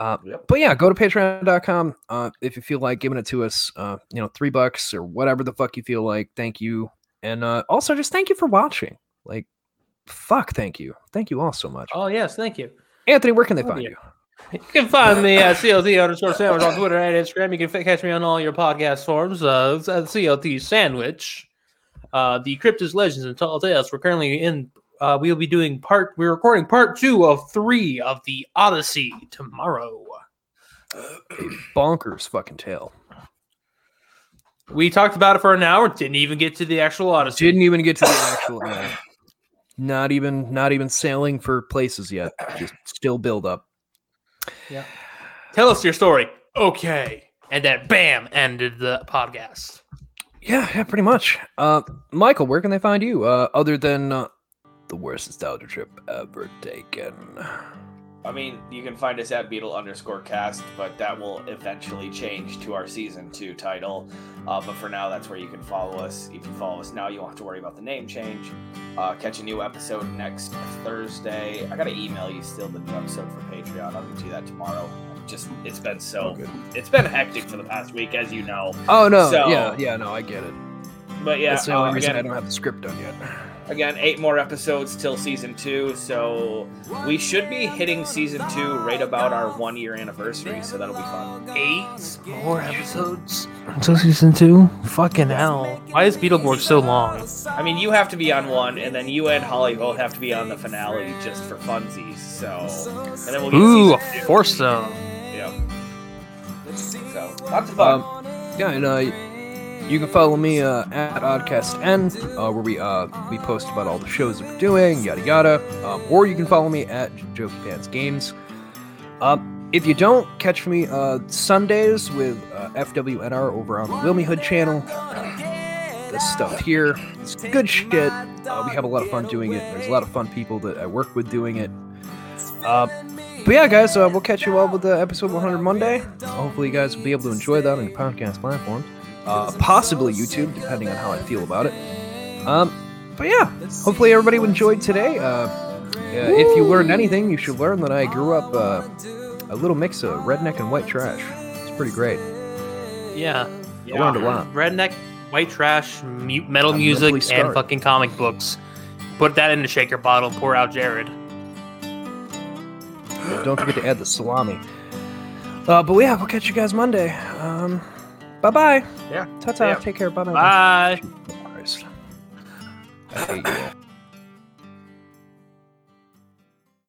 Uh, Yep. But yeah, go to patreon.com uh, if you feel like giving it to us. Uh, you know, three bucks or whatever the fuck you feel like. Thank you. And uh, also just thank you for watching. Like, fuck, thank you. Thank you all so much. Oh yes, thank you. Anthony, where can they Oh, find yeah. you? You can find me at CLT underscore sandwich on Twitter and Instagram. You can fi- catch me on all your podcast forms. Uh, it's CLT Sandwich. Uh, the Cryptus Legends and Tall Tales. We're currently in. Uh, we'll be doing part. We're recording part two of three of the Odyssey tomorrow. Bonkers fucking tale. We talked about it for an hour. Didn't even get to the actual Odyssey. Didn't even get to the actual. uh, not even, not even sailing for places yet. Just still build up. Yeah. Tell us your story. Okay. And then bam, ended the podcast. Yeah, yeah, pretty much. Uh, Michael, where can they find you? Uh, other than uh, the worst nostalgia trip ever taken. I mean, you can find us at Beetle underscore cast, but that will eventually change to our season two title. Uh, but for now, that's where you can follow us. If you follow us now, you won't have to worry about the name change. Uh, catch a new episode next Thursday. I gotta email you still the new episode for Patreon. I'll you that tomorrow. Just it's been so it's been hectic for the past week, as you know. Oh no, So- yeah, yeah, no, I get it. But yeah, That's the only uh, reason I don't have the script done yet. Again, eight more episodes till season two. So we should be hitting season two right about our one year anniversary. So that'll be fun. Eight more episodes until season two. Fucking hell! Why is Beetleborg so long? I mean, you have to be on one, and then you and Holly both have to be on the finale just for funsies. So, and then we'll get Ooh, a season two. force zone. Yeah. So lots of fun. Um, yeah, and uh, you can follow me uh, at OddcastN, uh, where we uh, we post about all the shows that we're doing, yada yada. Um, or you can follow me at Jokey Pants Games. Um, if you don't, catch me uh, Sundays with uh, FWNR over on the Wilmy Hood channel. This stuff here, it's good shit. Uh, we have a lot of fun doing it. There's a lot of fun people that I work with doing it. Uh, but yeah, guys, uh, we'll catch you all with the episode 100 Monday. Hopefully, you guys will be able to enjoy that on your podcast platforms. Uh, possibly YouTube, depending on how I feel about it. Um, but yeah, hopefully everybody enjoyed today. Uh, if you learned anything, you should learn that I grew up uh, a little mix of redneck and white trash. It's pretty great. Yeah. I learned a lot. Redneck, white trash, metal I'm music, and fucking comic books. Put that in the shaker bottle. Pour out Jared. Don't forget to add the salami. Uh, but yeah, we'll catch you guys Monday. Um, bye bye. Yeah. Ta ta. Yeah. Take care. Bye bye. Bye. Christ. I hate you all.